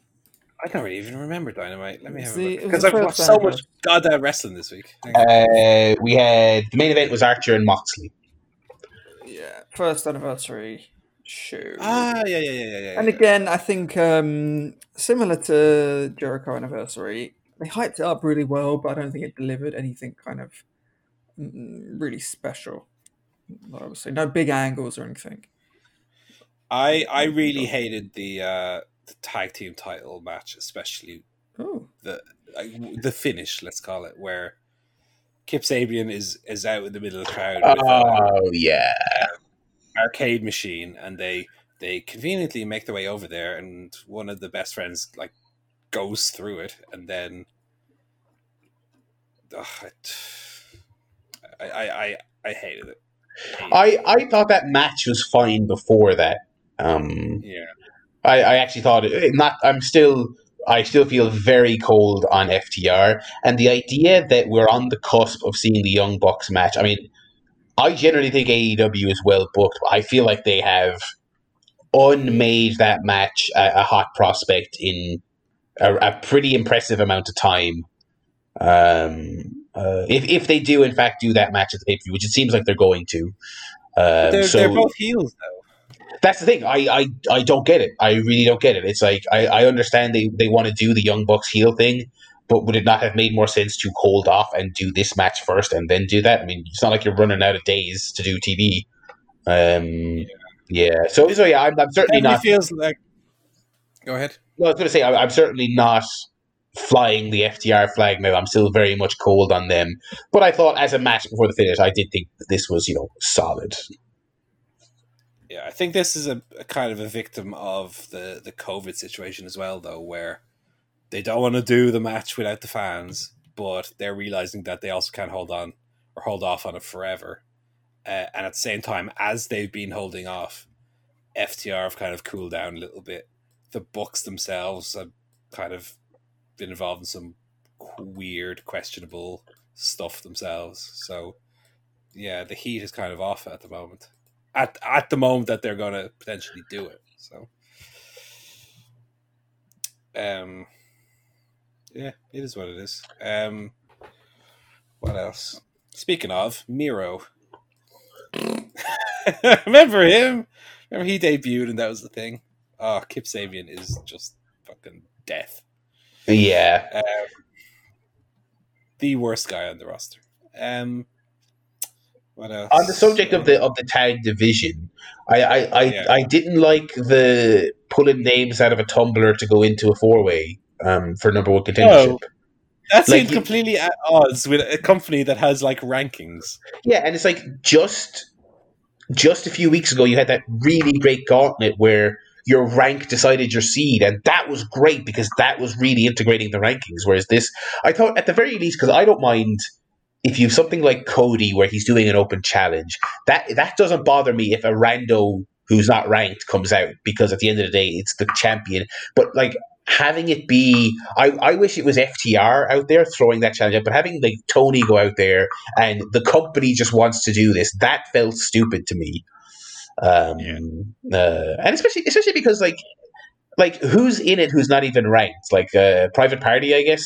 I don't really even remember Dynamite. Let me have See, a look because I've watched so much goddamn wrestling this week. Uh, we had the main event was Archer and Moxley. Yeah, first anniversary show. ah, yeah, yeah, yeah, yeah, yeah. and yeah. again, I think um, similar to Jericho anniversary, they hyped it up really well, but I don't think it delivered anything kind of mm, really special. Obviously, no big angles or anything. I I really hated the uh, the tag team title match, especially Oh, the like, the finish. Let's call it where Kip Sabian is is out in the middle of the crowd with a Oh yeah, arcade machine, and they they conveniently make their way over there, and one of the best friends like goes through it, and then. Ugh, I, I, I, I hated it. I. I thought that match was fine before that. Um, yeah. I, I actually thought it not. I'm still. I still feel very cold on FTR, and the idea that we're on the cusp of seeing the Young Bucks match. I mean, I generally think AEW is well booked. But I feel like they have unmade that match a, a hot prospect in a, a pretty impressive amount of time. Um, uh, if if they do in fact do that match at the pay per view, which it seems like they're going to. Um, They're, so they're both heels though. That's the thing. I, I, I don't get it. I really don't get it. It's like I, I understand they, they want to do the Young Bucks heel thing, but would it not have made more sense to hold off and do this match first and then do that? I mean, it's not like you're running out of days to do TV. Um, yeah. So so yeah, I'm, I'm certainly not. feels like. Go ahead. No, I was going to say I, I'm certainly not flying the FTR flag now. I'm still very much cold on them. But I thought as a match before the finish, I did think this was you know solid. Yeah, I think this is a, a kind of a victim of the the COVID situation as well, though, where they don't want to do the match without the fans, but they're realizing that they also can't hold on or hold off on it forever. Uh, and at the same time, as they've been holding off, FTR have kind of cooled down a little bit. The Bucks themselves have kind of been involved in some weird, questionable stuff themselves. So, yeah, the heat is kind of off at the moment at at the moment that they're going to potentially do it. So, um, yeah, it is what it is. Um, what else? Speaking of Miro, remember him? Remember he debuted and that was the thing. Oh, Kip Sabian is just fucking death. Yeah. Um, the worst guy on the roster. Um, what else? on the subject of the of the tag division, I I, I, Yeah. I didn't like the pulling names out of a tumbler to go into a four way um, for number one contendership. that like seems you- completely at odds with a company that has like rankings. Yeah, and it's like just just a few weeks ago you had that really great gauntlet where your rank decided your seed, and that was great because that was really integrating the rankings. Whereas this, I thought at the very least, because I don't mind if you have something like Cody where he's doing an open challenge, that that doesn't bother me if a rando who's not ranked comes out because at the end of the day it's the champion. But like having it be I, I wish it was FTR out there throwing that challenge out, but having like Tony go out there and the company just wants to do this, that felt stupid to me. Um Yeah. uh, and especially especially because like like who's in it who's not even ranked? Like uh, private party, I guess.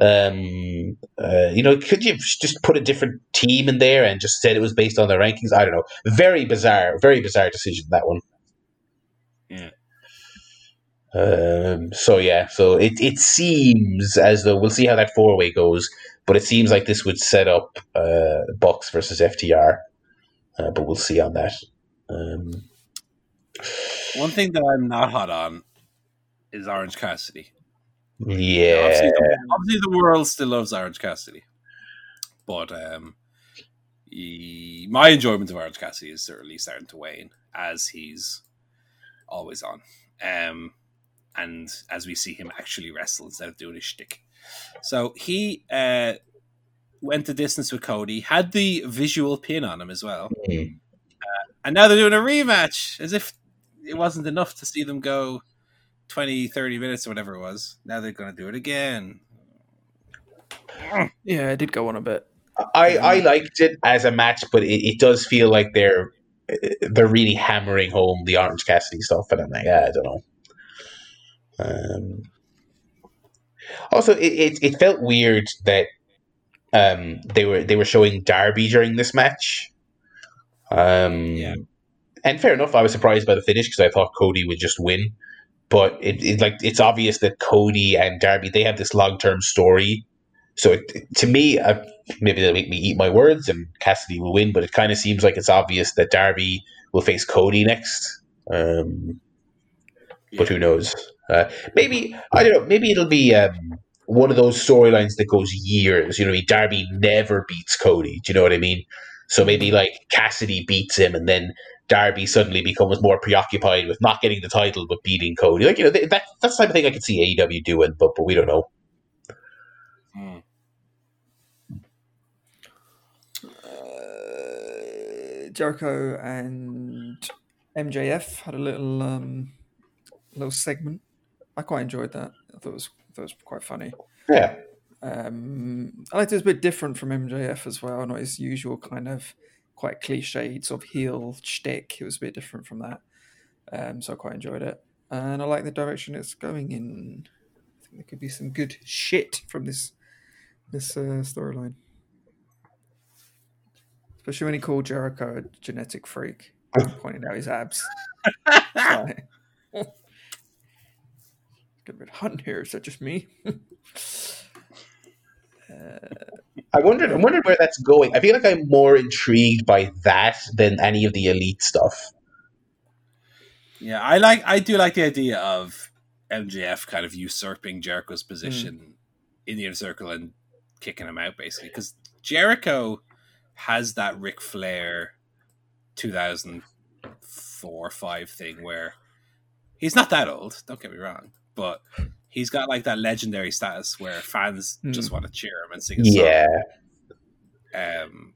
Um, uh, you know, could you just put a different team in there and just said it was based on their rankings? I don't know. Very bizarre, very bizarre decision that one. Yeah. Um, so yeah, so it, it seems as though we'll see how that four way goes, but it seems like this would set up uh, Bucks versus FTR, uh, but we'll see on that. Um, One thing that I'm not hot on is Orange Cassidy. Yeah, Obviously, the, obviously, the world still loves Orange Cassidy, but um, he, my enjoyment of Orange Cassidy is certainly starting to wane as he's always on, um, and as we see him actually wrestle instead of doing his shtick. So he uh, went the distance with Cody, had the visual pin on him as well, Mhm. and now they're doing a rematch as if it wasn't enough to see them go 20 30 minutes or whatever it was now they're going to do it again Yeah, it did go on a bit. I, I liked it as a match, but it, it does feel like they're they're really hammering home the Orange Cassidy stuff, and I'm like, ah, I don't know. Um, also, it, it, it felt weird that um, they were they were showing Darby during this match. Um, Yeah. and fair enough. I was surprised by the finish because I thought Cody would just win, but it, it like it's obvious that Cody and Darby they have this long term story. So it, to me, uh, maybe they'll make me eat my words, and Cassidy will win. But it kind of seems like it's obvious that Darby will face Cody next. Um, but who knows? Uh, maybe I don't know. Maybe it'll be um, one of those storylines that goes years. You know, Darby never beats Cody. Do you know what I mean? So maybe like Cassidy beats him, and then Darby suddenly becomes more preoccupied with not getting the title but beating Cody. Like you know, that that's the type of thing I could see AEW doing, but but we don't know. Hmm. Uh, Jericho and MJF had a little um, little segment. I quite enjoyed that. I thought it was I thought it was quite funny. Yeah, Um, I liked it was a bit different from MJF as well, not his usual kind of quite cliched sort of heel shtick. It was a bit different from that, um, so I quite enjoyed it, and I like the direction it's going in. I think there could be some good shit from this this uh, storyline, especially when he called Jericho a genetic freak, pointing out his abs. Like, a bit hot in here. Is that just me? I wondered. I wondered where that's going. I feel like I'm more intrigued by that than any of the elite stuff. Yeah, I like. I do like the idea of MJF kind of usurping Jericho's hmm. position in the inner circle and kicking him out, basically, because Jericho has that Ric Flair 2004 5 thing where he's not that old. Don't get me wrong, but he's got like that legendary status where fans Hmm. just want to cheer him and sing a song. Yeah, Um,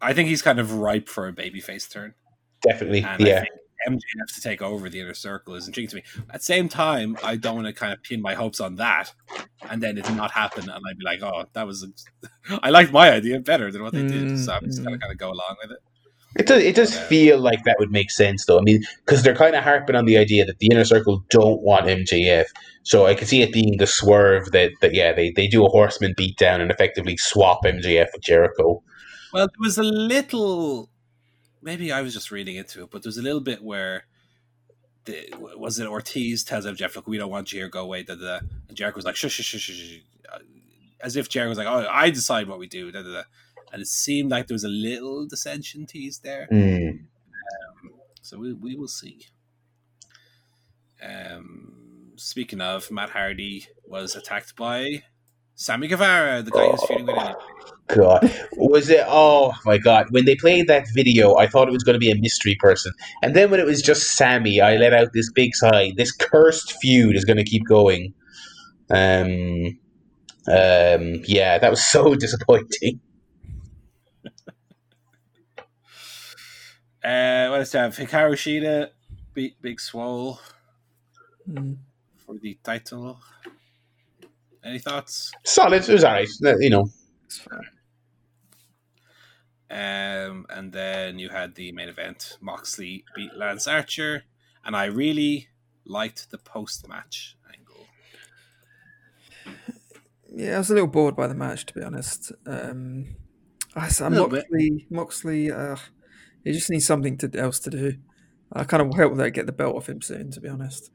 I think he's kind of ripe for a babyface turn. definitely. And I yeah, think MJF to take over the inner circle is intriguing to me. At the same time, I don't want to kind of pin my hopes on that and then it not happen and I'd be like, oh, that was. I liked my idea better than what they did. So I'm just going to kind of go along with it. It does. It does feel like that would make sense, though. I mean, because they're kind of harping on the idea that the inner circle don't want MJF. So I can see it being the swerve that, that yeah, they, they do a horseman beatdown and effectively swap MJF with Jericho. Well, there was a little. Maybe I was just reading into it, but there's a little bit where. The, was it Ortiz tells MJF, look, we don't want you here, go away. Da, da, da. And Jericho was like, shush, shush, shush, shush, As if Jericho was like, oh, I decide what we do. Da, da, da. And it seemed like there was a little dissension teased there. Mm. So we, we will see. Um, speaking of, Matt Hardy was attacked by Sammy Guevara, the guy who's feuding with him. God, was it? Oh my God! When they played that video, I thought it was going to be a mystery person, and then when it was just Sammy, I let out this big sigh. This cursed feud is going to keep going. Um, um, yeah, that was so disappointing. Uh, what is that? Hikaru Shida beat Big Swole Mm. for the title. Any thoughts? Solid. It was alright. You know, It's fine. Um, and then you had the main event. Moxley beat Lance Archer, and I really liked the post match angle. Yeah, I was a little bored by the match, to be honest. Um, I said, Little bit. Moxley, Moxley, uh, he just needs something to, else to do. I kind of hope they get the belt off him soon, to be honest.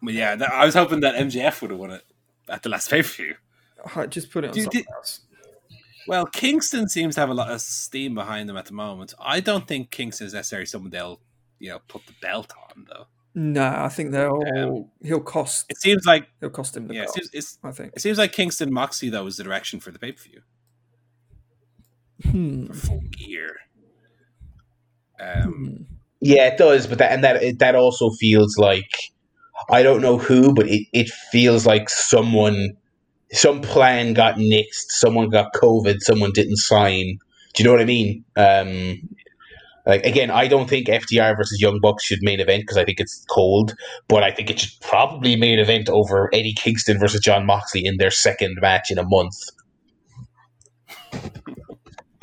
Well, yeah, that, I was hoping that MJF would have won it at the last pay per view. I just put it on something thi- else. Well, Kingston seems to have a lot of steam behind them at the moment. I don't think Kingston is necessarily someone they'll, you know, put the belt on though. No, I think they'll Um, he'll cost It seems like he'll cost him the yeah, it seems, it's, I think. it seems like Kingston Moxley though is the direction for the pay per view Hmm. for full gear. Um, yeah, it does. But that and that it, that also feels like I don't know who, but it, it feels like someone, some plan got nixed. Someone got COVID. Someone didn't sign. Do you know what I mean? Um, Like again, I don't think FTR versus Young Bucks should main event because I think it's cold. But I think it should probably main event over Eddie Kingston versus John Moxley in their second match in a month.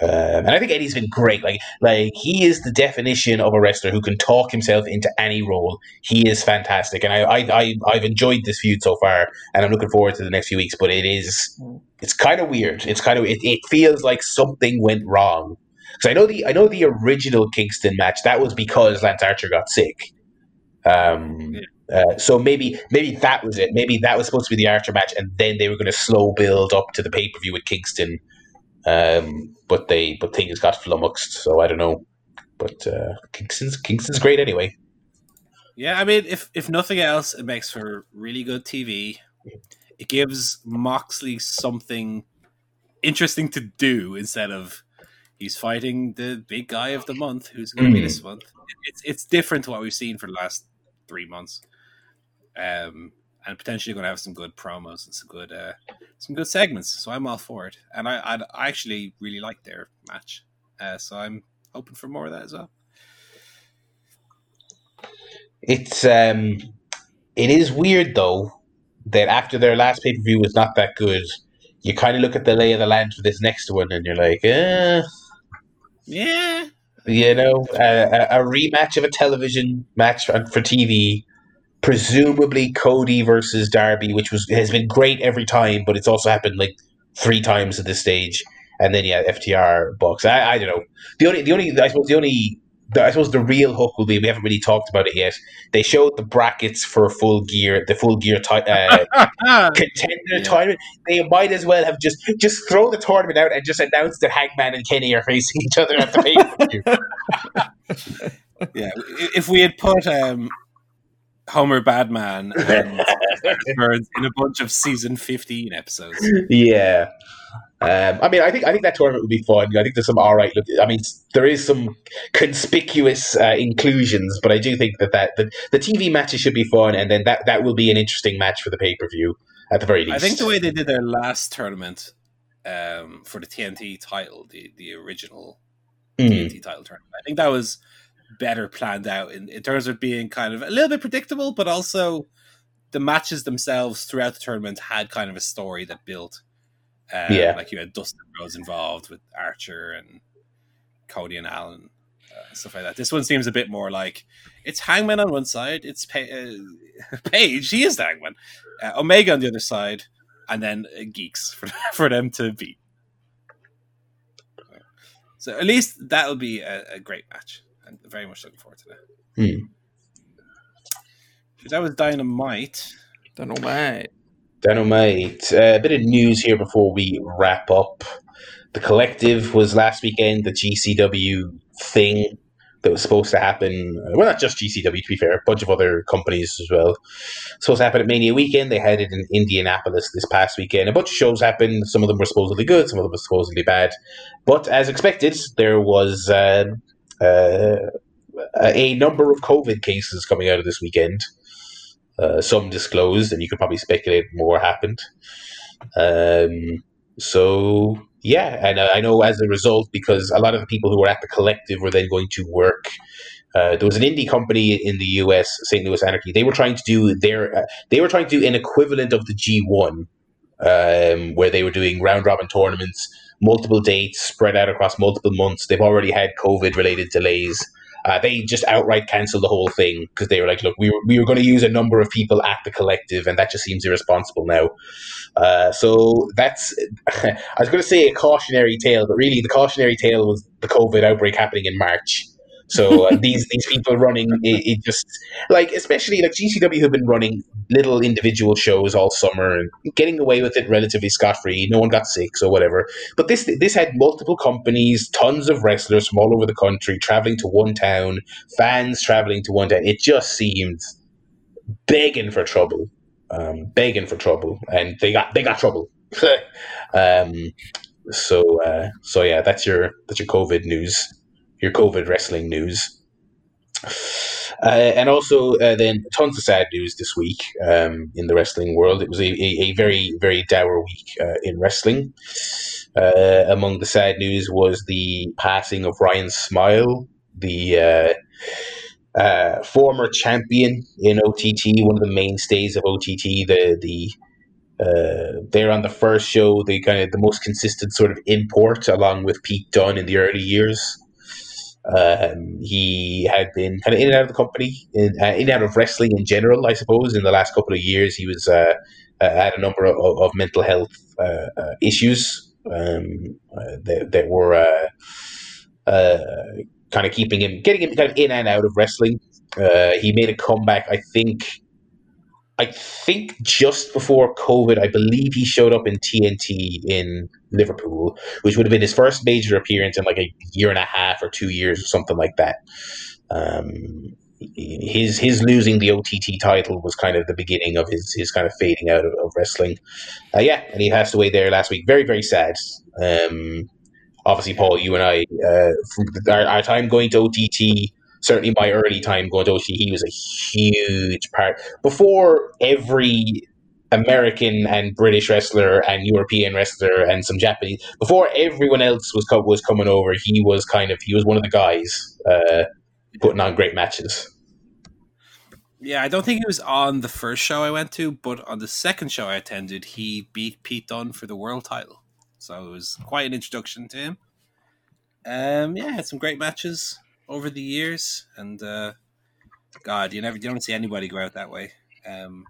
Um, and I think Eddie's been great. Like, like he is the definition of a wrestler who can talk himself into any role. He is fantastic, and I, I, I I've enjoyed this feud so far, and I'm looking forward to the next few weeks. But it is, it's kind of weird. It's kind of it, it feels like something went wrong. Because I know the I know the original Kingston match that was because Lance Archer got sick. Um, uh, so maybe maybe that was it. Maybe that was supposed to be the Archer match, and then they were going to slow build up to the pay per view with Kingston. Um, but they but things got flummoxed, so I don't know. But uh, Kingston's Kingston's great anyway. Yeah, I mean, if if nothing else, it makes for really good TV. It gives Moxley something interesting to do instead of he's fighting the big guy of the month, who's going to be this month. It's it's different to what we've seen for the last three months, um, and potentially going to have some good promos and some good uh, some good segments. So I'm all for it, and I I, I actually really like their match, uh, so I'm hoping for more of that as well. It's um, it is weird though that after their last pay per view was not that good, you kind of look at the lay of the land for this next one, and you're like, eh, Yeah, you know, a, a a rematch of a television match for, for TV, presumably Cody versus Darby, which was has been great every time, but it's also happened like three times at this stage. And then yeah, FTR Bucks. I, I don't know. The only the only I suppose the only the, I suppose the real hook will be we haven't really talked about it yet. They showed the brackets for full gear, the full gear ti- uh, contender Yeah. tournament. They might as well have just just throw the tournament out and just announce that Hangman and Kenny are facing each other at the pay per view. yeah. If we had put um, Homer Badman Birds in a bunch of season fifteen episodes, yeah. Um, I mean, I think I think that tournament would be fun. I think there's some all right. Look, I mean, there is some conspicuous uh, inclusions, but I do think that, that the, the TV matches should be fun, and then that, that will be an interesting match for the pay per view at the very least. I think the way they did their last tournament um, for the TNT title, the the original Mm. TNT title tournament, I think that was better planned out in, in terms of being kind of a little bit predictable, but also the matches themselves throughout the tournament had kind of a story that built. Um, Yeah. like you had Dustin Rhodes involved with Archer and Cody and Allen, uh, stuff like that. This one seems a bit more like it's Hangman on one side, it's pa- uh, Page, he is the Hangman, uh, Omega on the other side, and then uh, Geeks for for them to beat. So at least that'll be a, a great match. I'm very much looking forward to that. Hmm. So that was Dynamite. Don't know, mate. Dynamite. Uh, a bit of news here before we wrap up. The collective was last weekend, the GCW thing that was supposed to happen. uh, Well, not just GCW, to be fair, a bunch of other companies as well. Supposed to happen at Mania weekend. They had it in Indianapolis this past weekend. A bunch of shows happened. Some of them were supposedly good, some of them were supposedly bad. But as expected, there was um uh, a number of COVID cases coming out of this weekend. Uh, some disclosed, and you could probably speculate more happened. Um, so yeah, and I know as a result, because a lot of the people who were at the collective were then going to work. Uh, there was an indie company in the U.S., St. Louis Anarchy. They were trying to do their, uh, they were trying to do an equivalent of the G1, um, where they were doing round robin tournaments, multiple dates spread out across multiple months. They've already had COVID related delays. Uh, they just outright cancelled the whole thing because they were like, "Look, we were, we were going to use a number of people at the collective, and that just seems irresponsible now." Uh, so that's I was going to say a cautionary tale, but really the cautionary tale was the COVID outbreak happening in March. So uh, these these people running it, it just like especially like GCW have been running little individual shows all summer and getting away with it relatively scot free. No one got sick, so whatever. But this this had multiple companies, tons of wrestlers from all over the country traveling to one town, fans traveling to one town. It just seemed begging for trouble, um, begging for trouble, and they got they got trouble. um, so uh, so yeah, that's your that's your COVID news, your COVID wrestling news. Uh, and also, uh, then tons of sad news this week um, in the wrestling world. It was a, a, a very, very dour week uh, in wrestling. Uh, among the sad news was the passing of Ryan Smile, the uh, uh, former champion in OTT, one of the mainstays of OTT. The the they're on the first show, the kind of the most consistent sort of import, along with Pete Dunne in the early years. Um, he had been kind of in and out of the company, in, uh, in and out of wrestling in general, I suppose. In the last couple of years, he was uh, uh, had a number of, of mental health uh, uh, issues um, that, that were kind of keeping him, getting him kind of in and out of wrestling. he made a comeback, I think. I think just before COVID, I believe he showed up in TNT in Liverpool, which would have been his first major appearance in like a year and a half or two years or something like that. Um, his his losing the OTT title was kind of the beginning of his his kind of fading out of, of wrestling. Uh, yeah, and he passed away there last week. Very very sad. Um, obviously, Paul, you and I, uh, our, our, time going to OTT, certainly my early time OTT, he was a huge part. Before every American and British wrestler and European wrestler and some Japanese, before everyone else was co- was coming over, he was kind of he was one of the guys. Uh, putting on great matches. Yeah, I don't think he was on the first show I went to, but on the second show I attended, he beat Pete Dunne for the world title. So it was quite an introduction to him. Um, yeah, had some great matches over the years, and uh, God, you never you don't see anybody go out that way. Um,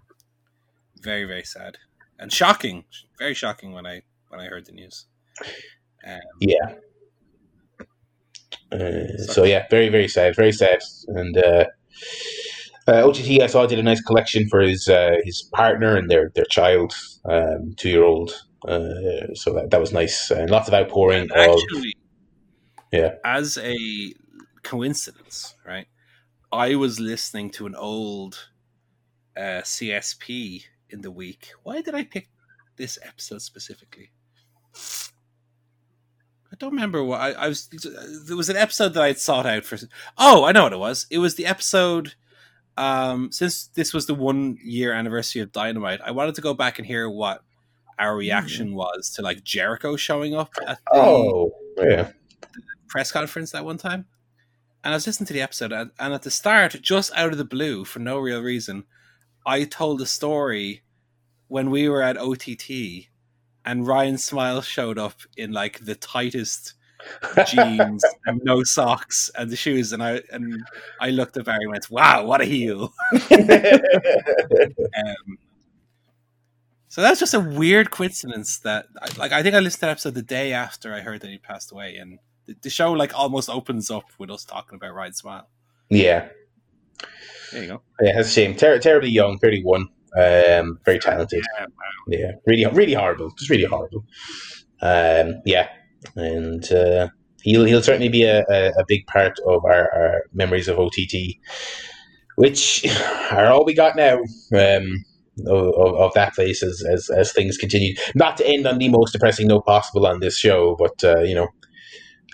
very very sad and shocking, very shocking when I when I heard the news. Um, yeah, uh, so yeah, very very sad, very sad. And uh, uh, OTT I saw did a nice collection for his uh, his partner and their their child, um, two year old. Uh, so that, that was nice and lots of outpouring. And actually, of, yeah, as a coincidence, right? I was listening to an old uh, CSP in the week. Why did I pick this episode specifically? I don't remember what I, I, was. There was an episode that I had sought out for. Oh, I know what it was. It was the episode. Um, since this was the one year anniversary of Dynamite, I wanted to go back and hear what our reaction mm. was to like Jericho showing up at the, oh, yeah. press conference that one time. And I was listening to the episode, and, and at the start, just out of the blue, for no real reason, I told a story when we were at OTT and Ryan Smile showed up in like the tightest jeans and no socks and the shoes, and I and I looked at Barry and went, "Wow, what a heel!" um, so that's just a weird coincidence that, like, I think I listened to that episode the day after I heard that he passed away, and the, the show like almost opens up with us talking about Ryan Smile. Yeah, there you go. Yeah, that's a shame. Ter- terribly young, thirty-one. Um, very talented. Yeah, wow. yeah, really, really horrible. Just really horrible. Um, yeah, and uh, he'll he'll certainly be a, a, a big part of our, our, memories of OTT, which are all we got now. Um, of, of, that place as, as, as things continue. Not to end on the most depressing note possible on this show, but uh, you know,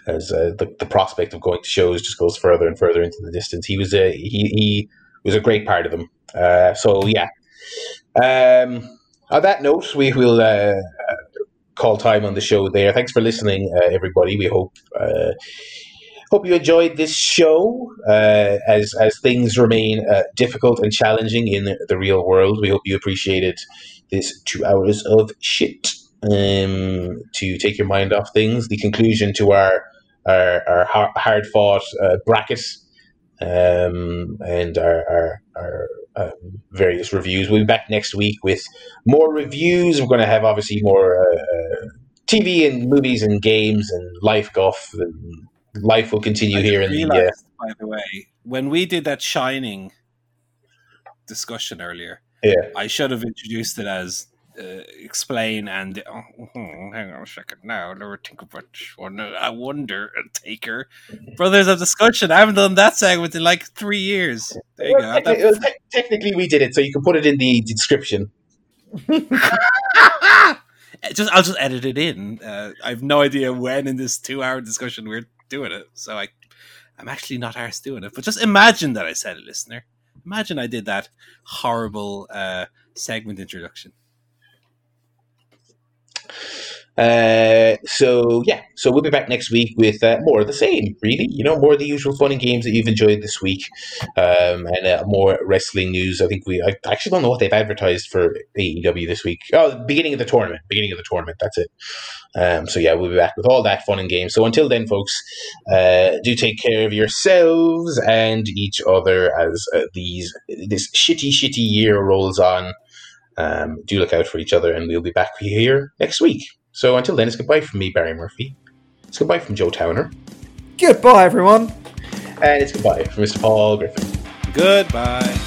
as uh, the, the prospect of going to shows just goes further and further into the distance. He was a he, he was a great part of them. Uh, so yeah, um, on that note, we will uh, call time on the show there. Thanks for listening, uh, everybody. We hope uh, hope you enjoyed this show. Uh, as as things remain difficult and challenging in the real world, we hope you appreciated this two hours of shit um, to take your mind off things. The conclusion to our our, our hard fought uh, bracket um, and our, our, our uh, various reviews. We'll be back next week with more reviews. We're going to have obviously more uh, uh TV and movies and games and life golf. And life will continue I here in realized, the. Uh, by the way, when we did that Shining discussion earlier, yeah, I should have introduced it as uh, explain and oh, oh, hang on a second now. About one. I wonder, Taker. Brothers of discussion. I haven't done that segment in like three years. There you well, go. Technically, technically, we did it, so you can put it in the description. just I'll just edit it in. Uh, I have no idea when in this two-hour discussion we're doing it, so I, I'm actually not arsed doing it. But just imagine that I said it, listener. Imagine I did that horrible uh, segment introduction. Uh, so yeah, so we'll be back next week with uh, more of the same. Really, you know, more of the usual fun and games that you've enjoyed this week, um, and uh, more wrestling news. I think we. I actually don't know what they've advertised for AEW this week. Oh, beginning of the tournament. Beginning of the tournament. That's it. Um, so yeah, we'll be back with all that fun and games. So until then, folks, uh, do take care of yourselves and each other as uh, these this shitty, shitty year rolls on. Um, do look out for each other, and we'll be back here next week. So until then, it's goodbye from me, Barry Murphy. It's goodbye from Joe Towner. Goodbye, everyone. And it's goodbye from Mr. Paul Griffin. Goodbye.